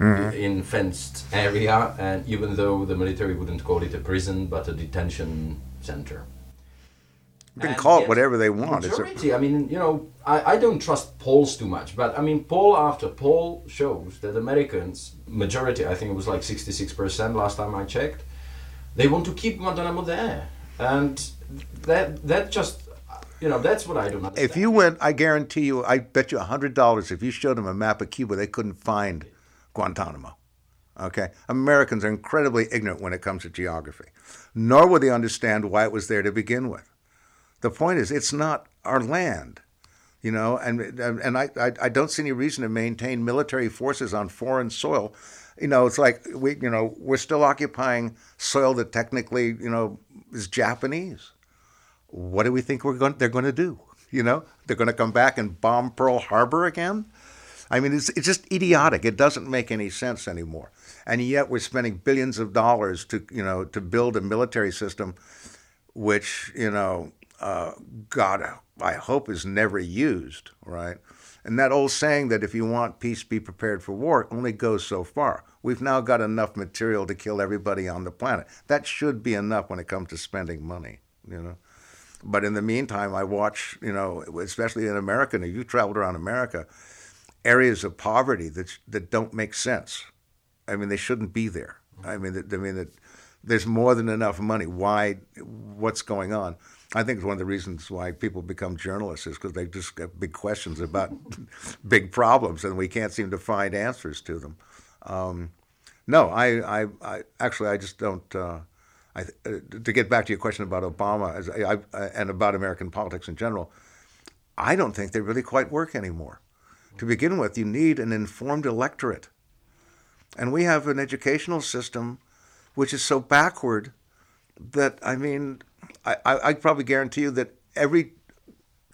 mm-hmm. in fenced area, and even though the military wouldn't call it a prison but a detention center. You can call it whatever they want. Majority, a... I mean, you know, I, I don't trust polls too much, but I mean, poll after poll shows that Americans, majority, I think it was like 66% last time I checked, they want to keep Guantanamo there. And that that just you know, that's what I don't understand. If you went, I guarantee you, I bet you $100 if you showed them a map of Cuba, they couldn't find Guantanamo. Okay? Americans are incredibly ignorant when it comes to geography, nor would they understand why it was there to begin with. The point is, it's not our land, you know, and and I, I, I don't see any reason to maintain military forces on foreign soil. You know, it's like we, you know, we're still occupying soil that technically, you know, is Japanese. what do we think we're going? They're going to do? You know, they're going to come back and bomb Pearl Harbor again. I mean, it's it's just idiotic. It doesn't make any sense anymore. And yet we're spending billions of dollars to you know to build a military system, which you know, uh, God, I hope is never used. Right. And that old saying that if you want peace, be prepared for war only goes so far. We've now got enough material to kill everybody on the planet. That should be enough when it comes to spending money, you know. But in the meantime, I watch, you know, especially in America, and you traveled around America, areas of poverty that that don't make sense. I mean, they shouldn't be there. I mean, I mean that there's more than enough money. Why? What's going on? I think it's one of the reasons why people become journalists is because they just get big questions about *laughs* big problems and we can't seem to find answers to them. Um, no, I, I, I, actually I just don't. Uh, I, uh, to get back to your question about Obama as I, and about American politics in general, I don't think they really quite work anymore. To begin with, you need an informed electorate, and we have an educational system which is so backward that I mean I, I, probably guarantee you that every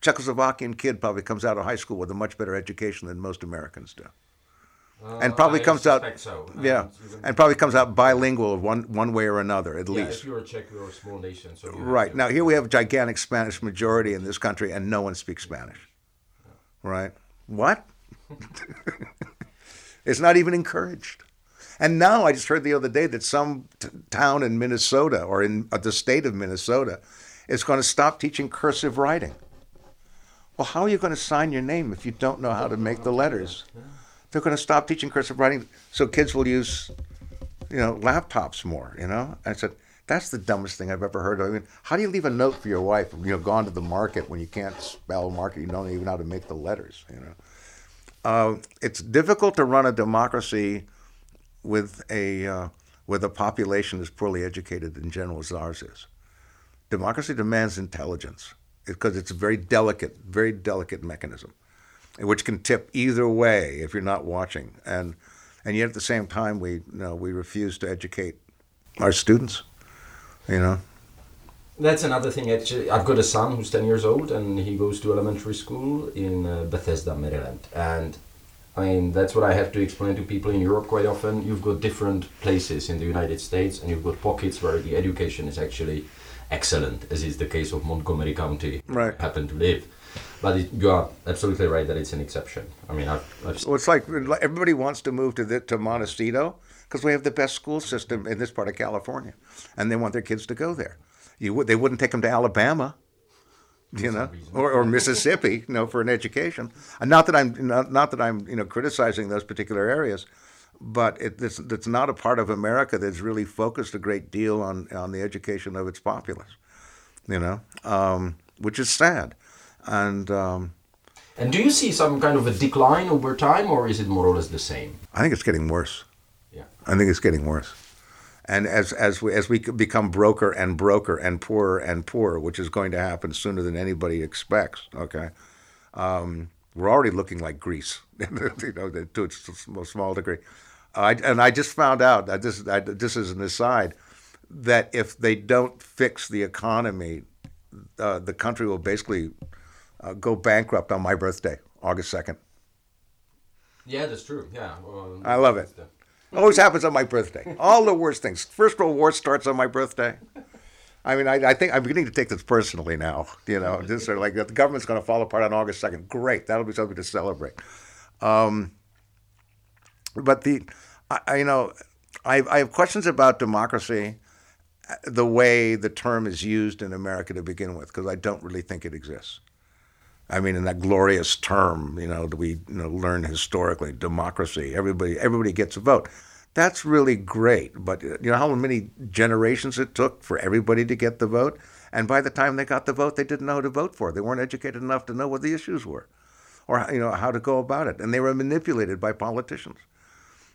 Czechoslovakian kid probably comes out of high school with a much better education than most Americans do. And probably I comes out, so. yeah, and probably comes out bilingual one one way or another at yeah, least. If you're a Czech, you're a small nation, so right now here we have a gigantic Spanish majority in this country, and no one speaks Spanish. Right? What? *laughs* it's not even encouraged. And now I just heard the other day that some t- town in Minnesota or in uh, the state of Minnesota is going to stop teaching cursive writing. Well, how are you going to sign your name if you don't know how to make the letters? They're going to stop teaching cursive writing so kids will use, you know, laptops more. You know, I said that's the dumbest thing I've ever heard of. I mean, how do you leave a note for your wife? You know, gone to the market when you can't spell market, you don't even know how to make the letters. You know, uh, it's difficult to run a democracy with a uh, a population as poorly educated in general as ours is. Democracy demands intelligence because it's a very delicate, very delicate mechanism, which can tip either way if you're not watching. And and yet at the same time, we you know, we refuse to educate our students. You know. That's another thing. Actually, I've got a son who's ten years old, and he goes to elementary school in uh, Bethesda, Maryland, and I mean, that's what I have to explain to people in Europe quite often. You've got different places in the United States, and you've got pockets where the education is actually excellent, as is the case of Montgomery County, right. I happen to live. But it, you are absolutely right that it's an exception. I mean, I've, I've well, it's like everybody wants to move to the, to Montecito because we have the best school system in this part of California, and they want their kids to go there. You, would they wouldn't take them to Alabama you know, or, or Mississippi, you know, for an education. And not that I'm not, not that I'm you know criticizing those particular areas, but it, it's it's not a part of America that's really focused a great deal on on the education of its populace, you know, um, which is sad. And um, and do you see some kind of a decline over time, or is it more or less the same? I think it's getting worse. Yeah, I think it's getting worse and as as we as we become broker and broker and poorer and poorer, which is going to happen sooner than anybody expects. Okay, um, we're already looking like Greece, *laughs* you know, to a small degree. I, and I just found out that this I, this is an aside that if they don't fix the economy, uh, the country will basically uh, go bankrupt on my birthday, August second. Yeah, that's true. Yeah, well, I love it. Always happens on my birthday. All the worst things. First World War starts on my birthday. I mean, I, I, think I'm beginning to take this personally now. You know, just sort of like the government's going to fall apart on August 2nd. Great, that'll be something to celebrate. Um, but the, I, you know, I, I have questions about democracy, the way the term is used in America to begin with, because I don't really think it exists. I mean, in that glorious term, you know, that we you know, learn historically, democracy. Everybody, everybody gets a vote. That's really great, but you know how many generations it took for everybody to get the vote, and by the time they got the vote, they didn't know who to vote for. They weren't educated enough to know what the issues were, or you know how to go about it, and they were manipulated by politicians.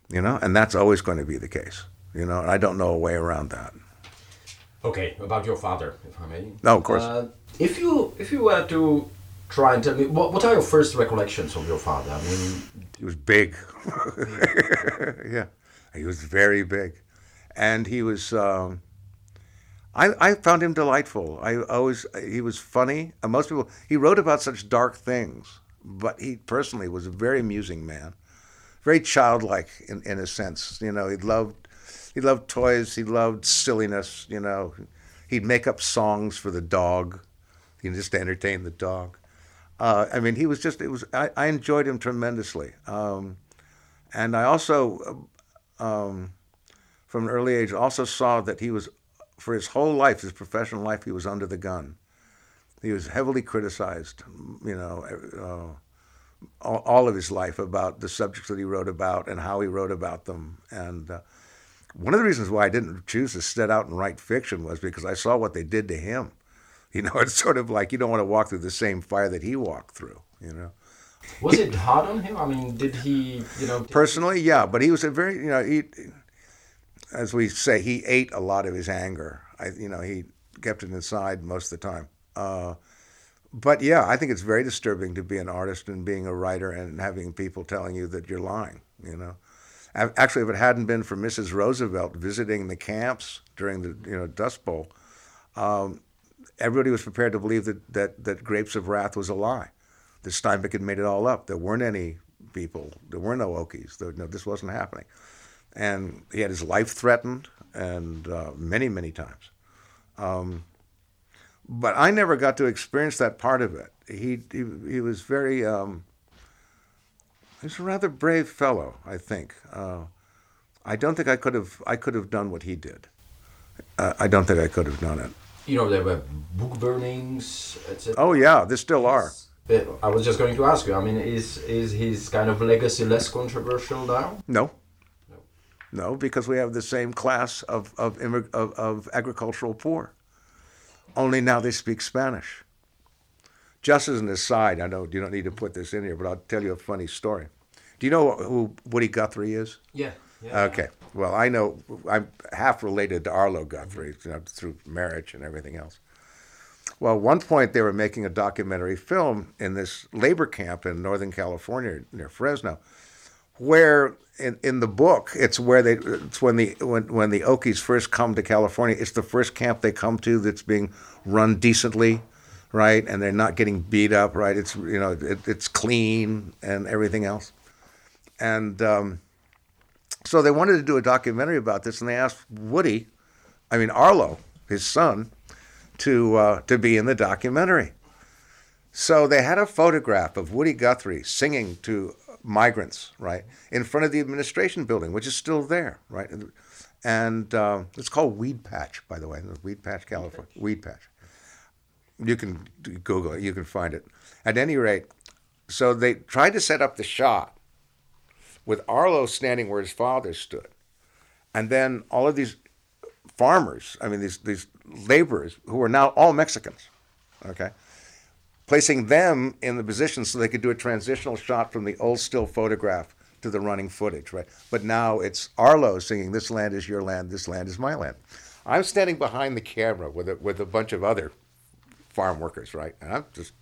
You know, and that's always going to be the case. You know, and I don't know a way around that. Okay, about your father, if I may. No, of course. Uh, if you if you were to try and tell me what, what are your first recollections of your father? I mean, he was big. *laughs* yeah, he was very big, and he was. Um, I, I found him delightful. I always he was funny. And most people he wrote about such dark things, but he personally was a very amusing man, very childlike in, in a sense. You know, he loved he loved toys. He loved silliness. You know, he'd make up songs for the dog, you know, just to entertain the dog. Uh, I mean, he was just it was I, I enjoyed him tremendously, um, and I also. Um, from an early age, also saw that he was for his whole life, his professional life, he was under the gun. He was heavily criticized, you know, uh, all, all, of his life about the subjects that he wrote about and how he wrote about them. And uh, one of the reasons why I didn't choose to set out and write fiction was because I saw what they did to him. You know, *laughs* it's sort of like you don't want to walk through the same fire that he walked through. You know. Was it hard on him? I mean, did he, you know? Personally, yeah, but he was a very, you know, he as we say, he ate a lot of his anger. I, you know, he kept it inside most of the time. Uh, but yeah, I think it's very disturbing to be an artist and being a writer and having people telling you that you're lying. You know, actually, if it hadn't been for Mrs. Roosevelt visiting the camps during the you know Dust Bowl, um, everybody was prepared to believe that, that that Grapes of Wrath was a lie. That Steinbeck had made it all up. There weren't any people. There were no Okies. There, no, this wasn't happening and he had his life threatened and uh, many many times um, but i never got to experience that part of it he he, he was very um, he's a rather brave fellow i think uh, i don't think i could have i could have done what he did uh, i don't think i could have done it you know there were uh, book burnings etc oh yeah there still are I was just going to ask you. I mean, is is his kind of legacy less controversial now? No, no, because we have the same class of, of, of, of agricultural poor. Only now they speak Spanish. Just as an aside, I know you don't need to put this in here, but I'll tell you a funny story. Do you know who Woody Guthrie is? Yeah. yeah okay. Well, I know I'm half related to Arlo Guthrie you know, through marriage and everything else. Well, at one point they were making a documentary film in this labor camp in Northern California near Fresno, where in, in the book, it's where they it's when the when when the Okies first come to California. It's the first camp they come to that's being run decently, right? And they're not getting beat up, right? It's you know it, it's clean and everything else. And um, so they wanted to do a documentary about this, and they asked Woody, I mean Arlo, his son, to uh, to be in the documentary. So they had a photograph of Woody Guthrie singing to migrants, right, in front of the administration building, which is still there, right? And uh, it's called Weed Patch, by the way, Weed Patch, California. Weed Patch. You can Google it, you can find it. At any rate, so they tried to set up the shot with Arlo standing where his father stood. And then all of these farmers, I mean, these, these laborers who are now all Mexicans, okay? placing them in the position so they could do a transitional shot from the old still photograph to the running footage, right? But now it's Arlo singing, This land is your land, this land is my land. I'm standing behind the camera with a, with a bunch of other farm workers, right? And I'm just,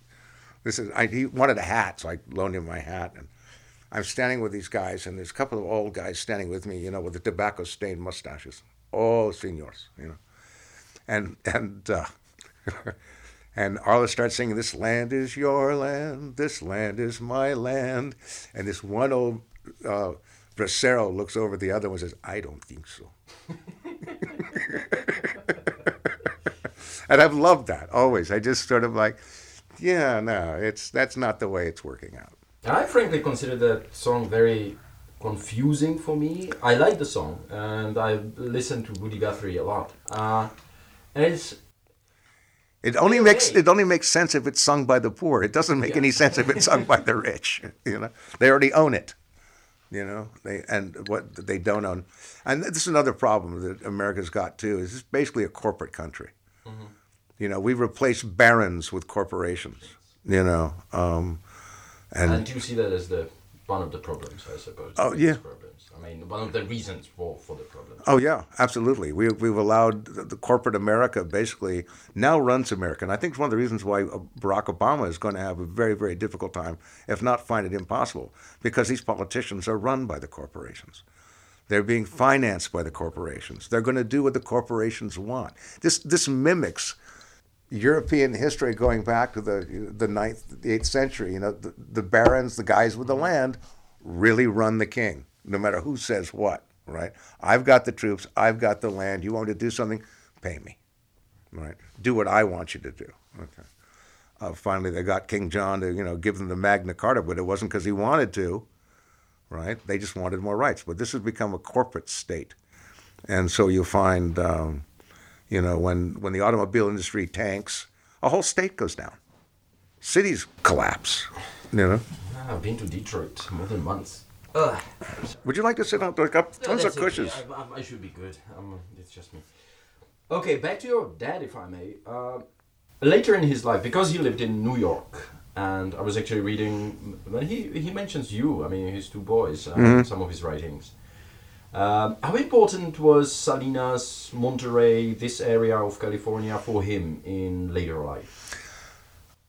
this is, I, he wanted a hat, so I loaned him my hat. And I'm standing with these guys, and there's a couple of old guys standing with me, you know, with the tobacco stained mustaches. all senors, you know. And, and, uh, *laughs* And Arlo starts singing, This land is your land, this land is my land. And this one old uh, bracero looks over at the other one and says, I don't think so. *laughs* and I've loved that always. I just sort of like, yeah, no, it's that's not the way it's working out. I frankly consider that song very confusing for me. I like the song and I listen to Woody Guthrie a lot. Uh, and it's it only makes it only makes sense if it's sung by the poor. It doesn't make yeah. any sense if it's sung by the *laughs* rich. You know, they already own it. You know, they and what they don't own, and this is another problem that America's got too. Is it's basically a corporate country. Mm-hmm. You know, we replace barons with corporations. You know, um, and, and do you see that as the one of the problems? I suppose. Oh yeah. Problems. I mean, one of the reasons for, for the problem. Oh yeah, absolutely. We we've allowed the, the corporate America basically now runs America, and I think it's one of the reasons why Barack Obama is going to have a very very difficult time, if not find it impossible, because these politicians are run by the corporations. They're being financed by the corporations. They're going to do what the corporations want. This this mimics European history going back to the the ninth, the eighth century. You know, the, the barons, the guys with the land, really run the king, no matter who says what. Right? I've got the troops. I've got the land. You want to do something? Pay me. Right? Do what I want you to do. Okay. Uh, finally, they got King John to you know give them the Magna Carta, but it wasn't because he wanted to right? They just wanted more rights. But this has become a corporate state. And so you find, um, you know, when, when the automobile industry tanks, a whole state goes down. Cities collapse, you know. I've been to Detroit more than once. Ugh. Would you like to sit on Look up tons of cushions. I, I, I, should be good. Um, it's just me. Okay, back to your dad, if I may. Uh, later in his life, because he lived in New York, and I was actually reading when he he mentions you. I mean, his two boys, uh, mm-hmm. some of his writings. Um, how important was Salinas, Monterey, this area of California for him in later life?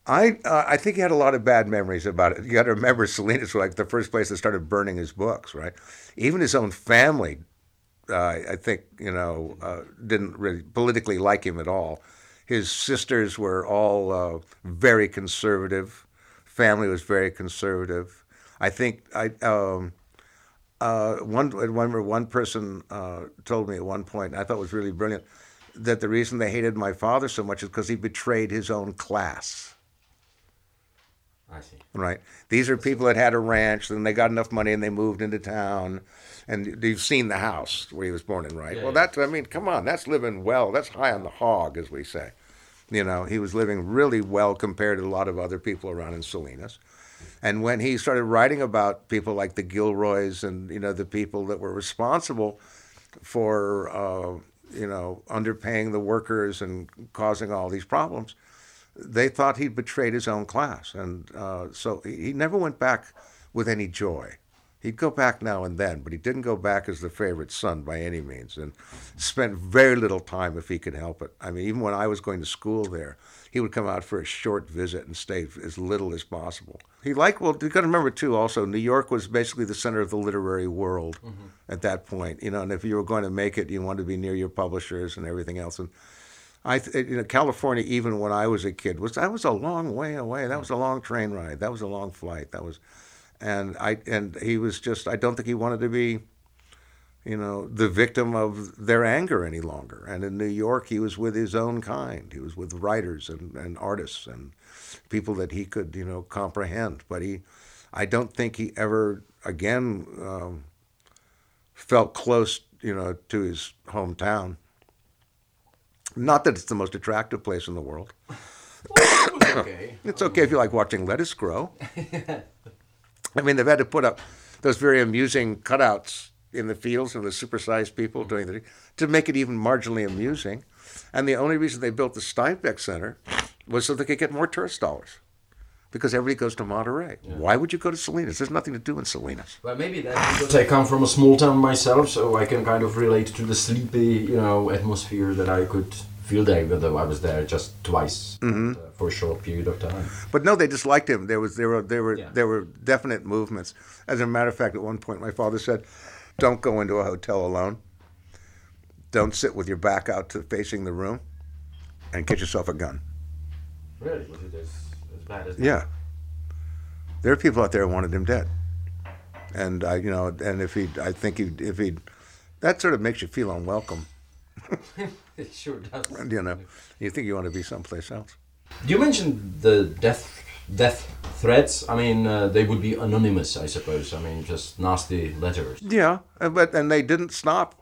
I uh, I think he had a lot of bad memories about it. You got to remember, Salinas was like the first place that started burning his books, right? Even his own family, uh, I think, you know, uh, didn't really politically like him at all. His sisters were all uh, very conservative. Family was very conservative. I think I um, uh, one one one person uh, told me at one point, I thought was really brilliant, that the reason they hated my father so much is because he betrayed his own class. I see. Right. These are people that had a ranch, then they got enough money, and they moved into town. And you've seen the house where he was born in, right? Yeah, well, yeah. that's I mean, come on, that's living well. That's high on the hog, as we say. You know, he was living really well compared to a lot of other people around in Salinas. And when he started writing about people like the Gilroys and you know the people that were responsible for uh, you know underpaying the workers and causing all these problems, they thought he'd betrayed his own class, and uh, so he never went back with any joy. He'd go back now and then, but he didn't go back as the favorite son by any means, and spent very little time if he could help it. I mean, even when I was going to school there, he would come out for a short visit and stay as little as possible. He liked, well, you got to remember too, also, New York was basically the center of the literary world mm-hmm. at that point, you know, and if you were going to make it, you wanted to be near your publishers and everything else. And I, you know, California, even when I was a kid, was that was a long way away. That was a long train ride. That was a long flight. That was and I and he was just I don't think he wanted to be you know the victim of their anger any longer. And in New York he was with his own kind. He was with writers and, and artists and people that he could you know comprehend. But he I don't think he ever again um, felt close you know to his hometown. Not that it's the most attractive place in the world. Well, okay. *coughs* it's okay if you like watching lettuce grow *laughs* I mean, they've had to put up those very amusing cutouts in the fields of the supersized people doing the to make it even marginally amusing. And the only reason they built the Steinbeck Center was so they could get more tourist dollars. Because everybody goes to Monterey. Yeah. Why would you go to Salinas? There's nothing to do in Salinas. Well, maybe that's *sighs* because I come from a small town myself, so I can kind of relate to the sleepy, you know, atmosphere that I could field day, though I was there just twice mm-hmm. uh, for a short period of time. But no, they disliked him. There was there were there were yeah. there were definite movements. As a matter of fact, at one point, my father said, "Don't go into a hotel alone. Don't sit with your back out to facing the room, and get yourself a gun." Really? Was it as, as bad as that? Yeah. There are people out there who wanted him dead, and I, you know, and if he, I think he, if he, that sort of makes you feel unwelcome. *laughs* *laughs* it sure does. And, you know, you think you want to be someplace else. You mentioned the death death threats. I mean, uh, they would be anonymous, I suppose. I mean, just nasty letters. Yeah, but and they didn't stop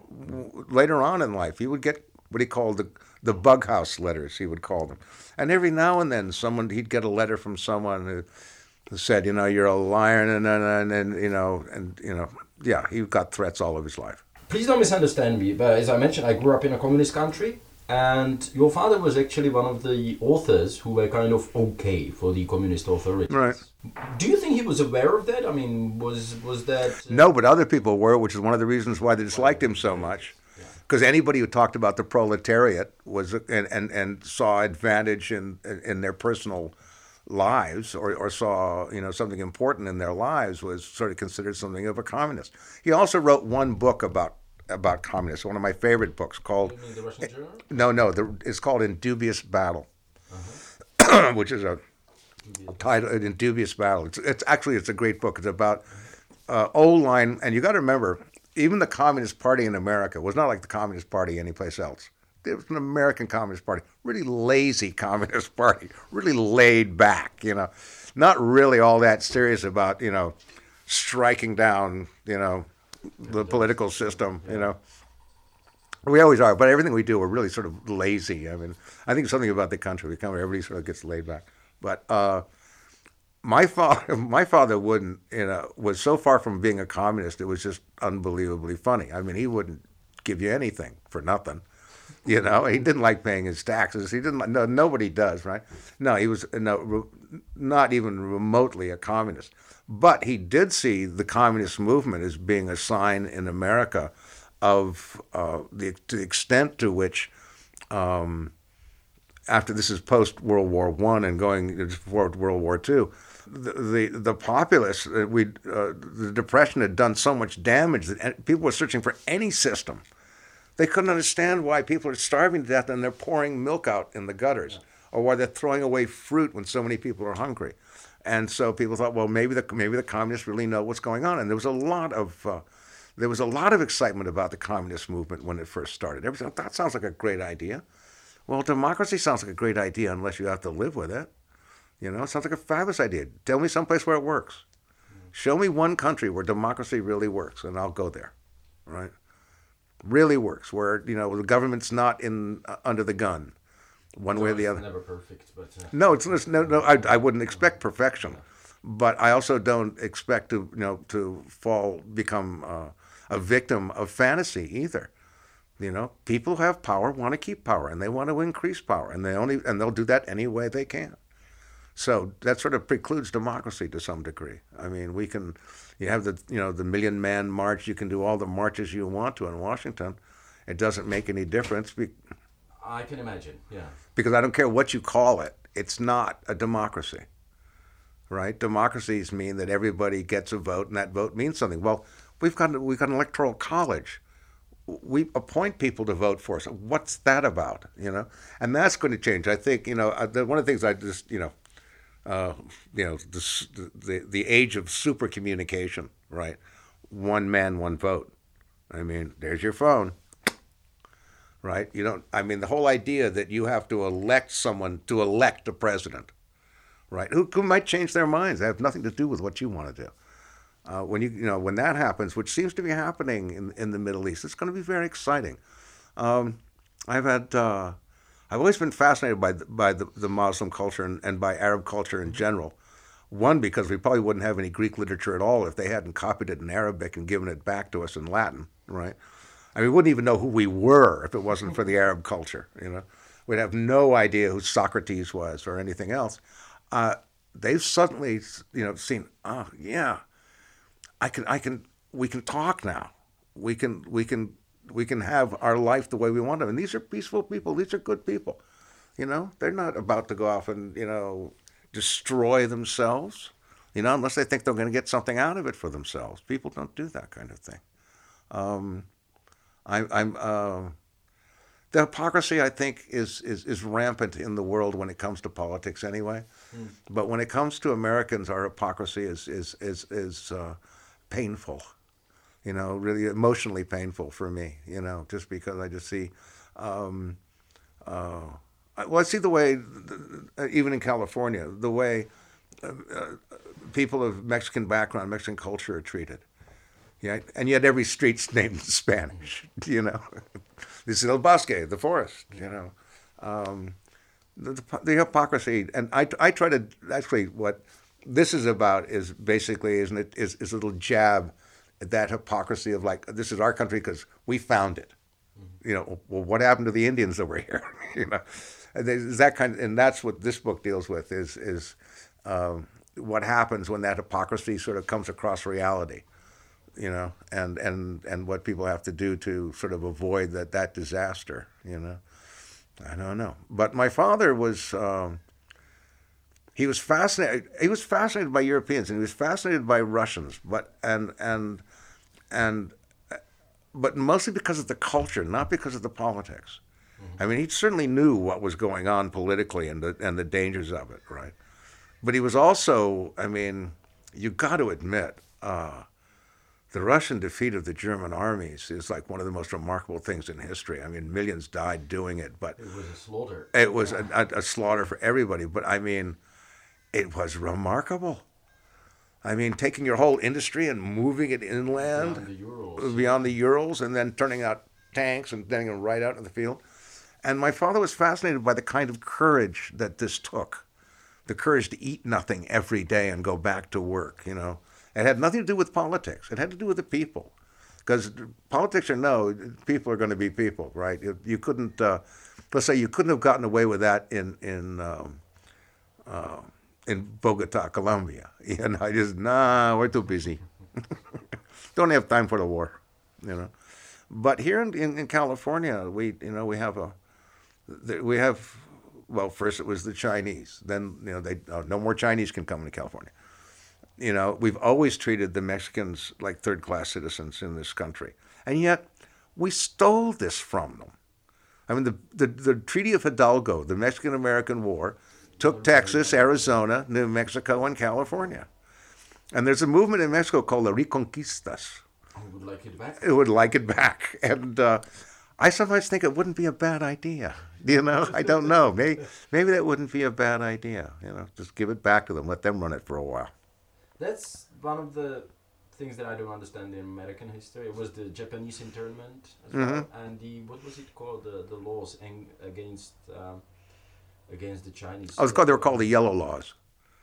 later on in life. He would get what he called the the bug house letters. He would call them, and every now and then, someone he'd get a letter from someone who, who said, you know, you're a liar, and and, and, and you know, and you know, yeah, he got threats all of his life please don't misunderstand me, but as I mentioned, I grew up in a communist country, and your father was actually one of the authors who were kind of okay for the communist authorities. Right. Do you think he was aware of that? I mean, was was that? Uh... No, but other people were, which is one of the reasons why they disliked him so much. Because anybody who talked about the proletariat was and, and, and saw advantage in in their personal lives or, or saw you know something important in their lives was sort of considered something of a communist. He also wrote one book about about communists, one of my favorite books called. You mean the Russian Journal? No, no, the, it's called In Dubious Battle, *clears throat* which is a title in Dubious Battle. It's, it's actually it's a great book. It's about uh, old line, and you got to remember, even the Communist Party in America was not like the Communist Party anyplace else. It was an American Communist Party, really lazy *laughs* Communist Party, really laid back, you know, not really all that serious about you know striking down you know the political system, you know. We always are, but everything we do, we're really sort of lazy. I mean, I think something about the country. We come, everybody sort of gets laid back. But uh, my father, *laughs* my father wouldn't, you know, was so far from being a communist. It was just unbelievably funny. I mean, he wouldn't give you anything for nothing. You know, he didn't like paying his taxes. He didn't. No, nobody does, right? No, he was no, not even remotely a communist. But he did see the communist movement as being a sign in America of uh, the, the, extent to which, um, after this is post World War One and going before World War Two, the, the the populace uh, we uh, the depression had done so much damage that people were searching for any system. They couldn't understand why people are starving to death and they're pouring milk out in the gutters, or why they're throwing away fruit when so many people are hungry. And so people thought, well, maybe the maybe the communists really know what's going on. And there was a lot of uh, there was a lot of excitement about the communist movement when it first started. Everybody thought that sounds like a great idea. Well, democracy sounds like a great idea unless you have to live with it. You know, it sounds like a fabulous idea. Tell me someplace where it works. Show me one country where democracy really works, and I'll go there. Right? Really works, where you know the government's not in uh, under the gun one way or the other. Never perfect, but uh, no, it's no, no. I, I wouldn't expect perfection, but I also don't expect to, you know, to fall become uh, a victim of fantasy either. You know, people who have power, want to keep power, and they want to increase power, and they only and they'll do that any way they can. So that sort of precludes democracy to some degree. I mean, we can, you have the you know the Million Man March. You can do all the marches you want to in Washington. It doesn't make any difference. I can imagine, yeah. Because I don't care what you call it, it's not a democracy, right? Democracies mean that everybody gets a vote, and that vote means something. Well, we've got we've got an electoral college. We appoint people to vote for us. What's that about? You know, and that's going to change. I think you know one of the things I just you know, uh, you know, the, the the age of super communication, right? One man, one vote. I mean, there's your phone right? You don't. I mean, the whole idea that you have to elect someone to elect a president, right? Who, who might change their minds. They have nothing to do with what you want to do. Uh, when you you know when that happens, which seems to be happening in in the Middle East, it's going to be very exciting. Um, I've had. Uh, I've always been fascinated by the, by the, the Muslim culture and, and by Arab culture in general. One, because we probably wouldn't have any Greek literature at all if they hadn't copied it in Arabic and given it back to us in Latin, right? I mean, we wouldn't even know who we were if it wasn't for the Arab culture. You know, we'd have no idea who Socrates was or anything else. Uh, they've suddenly, you know, seen, oh yeah, I can, I can, we can talk now. We can, we can, we can have our life the way we want to. And these are peaceful people. These are good people. You know, they're not about to go off and you know destroy themselves. You know, unless they think they're going to get something out of it for themselves. People don't do that kind of thing. Um, I, I'm uh, the hypocrisy I think is, is is rampant in the world when it comes to politics anyway. Mm. But when it comes to Americans, our hypocrisy is is is is uh, painful. You know, really emotionally painful for me. You know, just because I just see. Um, uh, well, I see the way, even in California, the way uh, uh, people of Mexican background, Mexican culture are treated. Yeah, and yet every street's *laughs* named in Spanish. You know, *laughs* this is El Bosque, the forest. You know, um, the, the, hypocrisy, and I, I try to actually what this is about is basically isn't it is, is a little jab at that hypocrisy of like this is our country because we found it. Mm-hmm. You know, well, what happened to the Indians that were *laughs* here? you know, and that kind, of, and that's what this book deals with is is um, what happens when that hypocrisy sort of comes across reality you know, and, and, and what people have to do to sort of avoid that, that disaster, you know. I don't know. But my father was, um, he was fascinated. He was fascinated by Europeans, and he was fascinated by Russians, but and and and but mostly because of the culture, not because of the politics. I mean, he certainly knew what was going on politically and the and the dangers of it, right? But he was also, I mean, you got to admit, uh, the Russian defeat of the German armies is like one of the most remarkable things in history. I mean, millions died doing it, but It was a slaughter. it was a, a, a slaughter for everybody. But I mean, it was remarkable. I mean, taking your whole industry and moving it inland Beyond the Urals. beyond the Urals and then turning out tanks and getting them right out in the field. And my father was fascinated by the kind of courage that this took the courage to eat nothing every day and go back to work, you know. It had nothing to do with politics, it had to do with the people. Because politics or no, people are going to be people, right? You, you couldn't, uh, let's say, you couldn't have gotten away with that in in um, uh, in Bogota, Colombia. *laughs* You know, I just nah, we're too busy. *laughs* Don't have time for the war, you know. But here in, in, in California, we you know we have a we have well first it was the Chinese, then you know they uh, no more Chinese can come into California. You know we've always treated the Mexicans like third class citizens in this country, and yet we stole this from them. I mean the the, the Treaty of Hidalgo, the Mexican American War, took Texas, Arizona, New Mexico, and California. And there's a movement in Mexico called the Reconquistas I would like it back. who would like it back. And uh, I sometimes think it wouldn't be a bad idea. *laughs* You know, I don't know. Maybe maybe that wouldn't be a bad idea. You know, just give it back to them, let them run it for a while. That's one of the things that I don't understand in American history. It was the Japanese internment as Mm-hmm. and the what was it called? The the laws en- against um, against the Chinese. I was called they were called the Yellow Laws.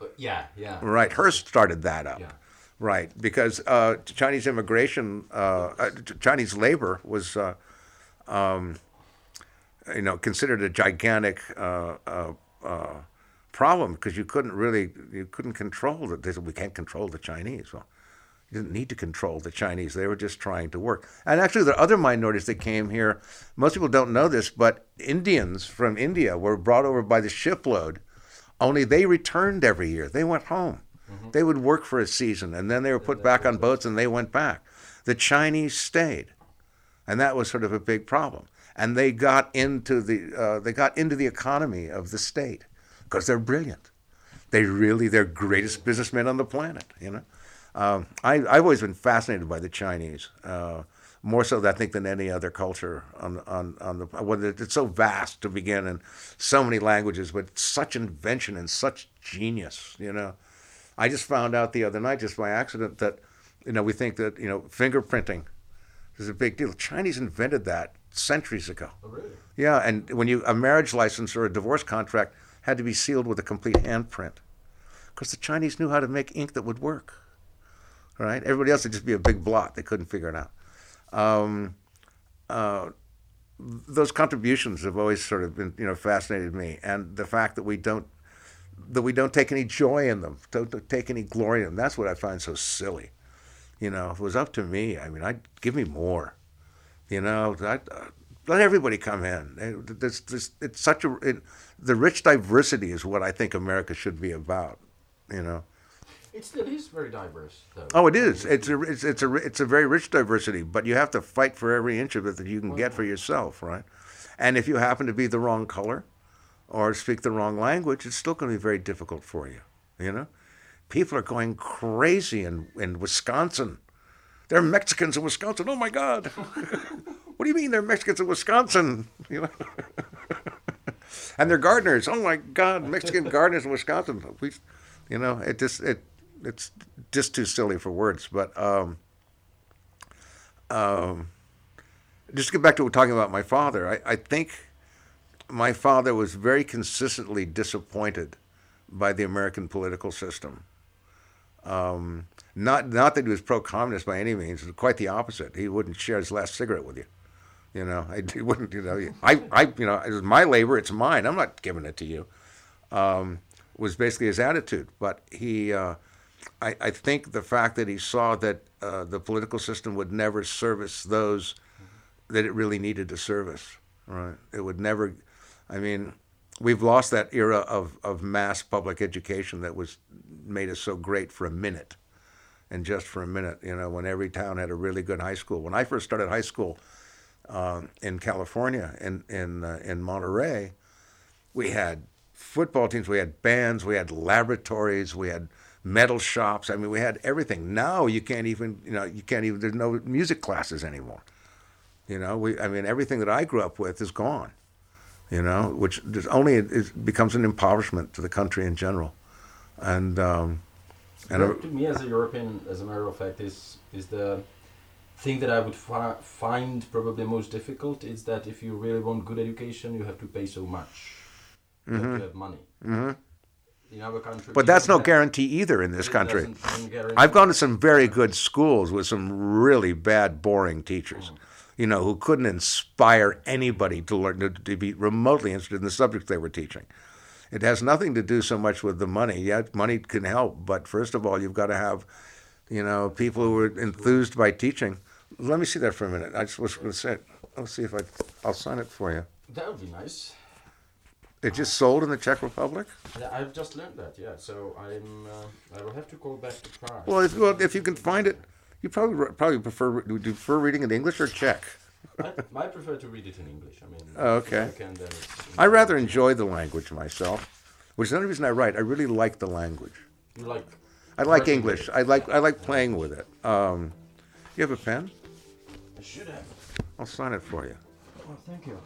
Uh, yeah, yeah. Right, Hearst started that up. Yeah. Right, because uh, Chinese immigration, uh, uh, Chinese labor was, uh, um, you know, considered a gigantic uh, problem because you couldn't really, you couldn't control it. They said we can't control the Chinese. Well, you didn't need to control the Chinese. They were just trying to work. And actually, there are other minorities that came here. Most people don't know this, but Indians from India were brought over by the shipload. Only they returned every year. They went home. They would work for a season, and then they were put back on boats, and they went back. The Chinese stayed, and that was sort of a big problem. And they got into the uh, they got into the economy of the state because they're brilliant. They really they're greatest businessmen on the planet. You know, um, I, I've always been fascinated by the Chinese, uh, more so I think than any other culture on on on the. Well, it's so vast to begin and so many languages, but such invention and such genius. You know, I just found out the other night, just by accident, that you know we think that you know fingerprinting is a big deal. Chinese invented that centuries ago. Oh, really? Yeah, and when you a marriage license or a divorce contract had to be sealed with a complete handprint, because the Chinese knew how to make ink that would work. Right? Everybody else would just be a big blot. They couldn't figure it out. Um, uh, those contributions have always sort of been, you know, fascinated me, and the fact that we don't that we don't take any joy in them, don't, take any glory in them. That's what I find so silly. You know, if it was up to me, I mean, I'd give me more. You know, uh, let everybody come in. It- This, this, it's such a it, the rich diversity is what I think America should be about. You know. It still is very diverse, though. Oh, it is. It's a it's, it's a it's a very rich diversity, but you have to fight for every inch of it that you can get for yourself, right? And if you happen to be the wrong color, or speak the wrong language, it's still going to be very difficult for you. You know, people are going crazy in in Wisconsin. There are Mexicans in Wisconsin. Oh my God! *laughs* what do you mean they're Mexicans in Wisconsin? *laughs* You know. and they're gardeners. Oh my God, Mexican *laughs* gardeners in Wisconsin. We, you know, it just it it's just too silly for words. But um, um, just to get back to talking about my father, I, I think my father was very consistently disappointed by the American political system. Um, not not that he was pro-communist by any means. Quite the opposite. He wouldn't share his last cigarette with you. You know, I, *laughs* wouldn't. You know, I, I, you know, it's my labor. It's mine. I'm not giving it to you. Um, was basically his attitude. But he, uh, I, I think the fact that he saw that uh, the political system would never service those that it really needed to service. Right. It would never. I mean, we've lost that era of, of mass public education that was made us so great for a minute and just for a minute you know when every town had a really good high school when i first started high school uh, in california in in uh, in monterey we had football teams we had bands we had laboratories we had metal shops. I mean we had everything. Now you can't even you know you can't even there's no music classes anymore. You know we i mean everything that i grew up with is gone you know, which only it becomes an impoverishment to the country in general. And um, and to me, as a European, as a matter of fact, is is the thing that I would fi find probably most difficult is that if you really want good education, you have to pay so much. You mm -hmm. have to mm-hmm. have money. Mm -hmm. In our country, but that's no guarantee either in this country. I've gone to some very good schools with some really bad, boring teachers. Mm you know, who couldn't inspire anybody to learn to, to be remotely interested in the subjects they were teaching. It has nothing to do so much with the money. Yeah, money can help, but first of all, you've got to have, you know, people who are enthused by teaching. Let me see that for a minute. I just was going to say it. Let's see if I, I'll sign it for you. That would be nice. It just sold in the Czech Republic. Yeah, I've just learned that. Yeah, so I'm. Uh, I will have to call back to Prague. Well, if, well, if you can find it, you probably probably prefer do you prefer reading in English or Czech? I, I prefer to read it in English. I mean, oh, okay. I, can, I rather enjoy the language myself, which is another reason I write. I really like the language. You like? I like English. I like I like playing with it. Um, you have a pen? I should have. I'll sign it for you. Oh, thank you.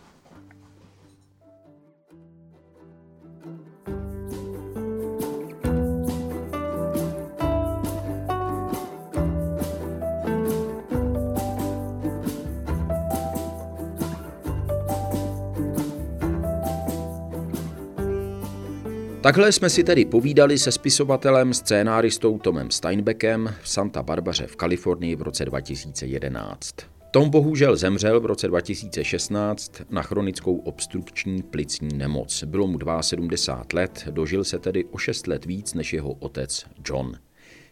Takhle jsme si tedy povídali se spisovatelem, scénáristou Tomem Steinbeckem v Santa Barbaře v Kalifornii v roce 2011. Tom bohužel zemřel v roce 2016 na chronickou obstrukční plicní nemoc. Bylo mu 72 let, dožil se tedy o 6 let víc než jeho otec John.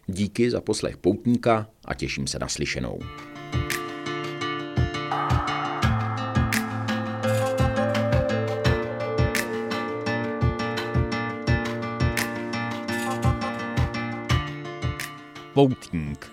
Díky za poslech poutníka a těším se na slyšenou. Poutník.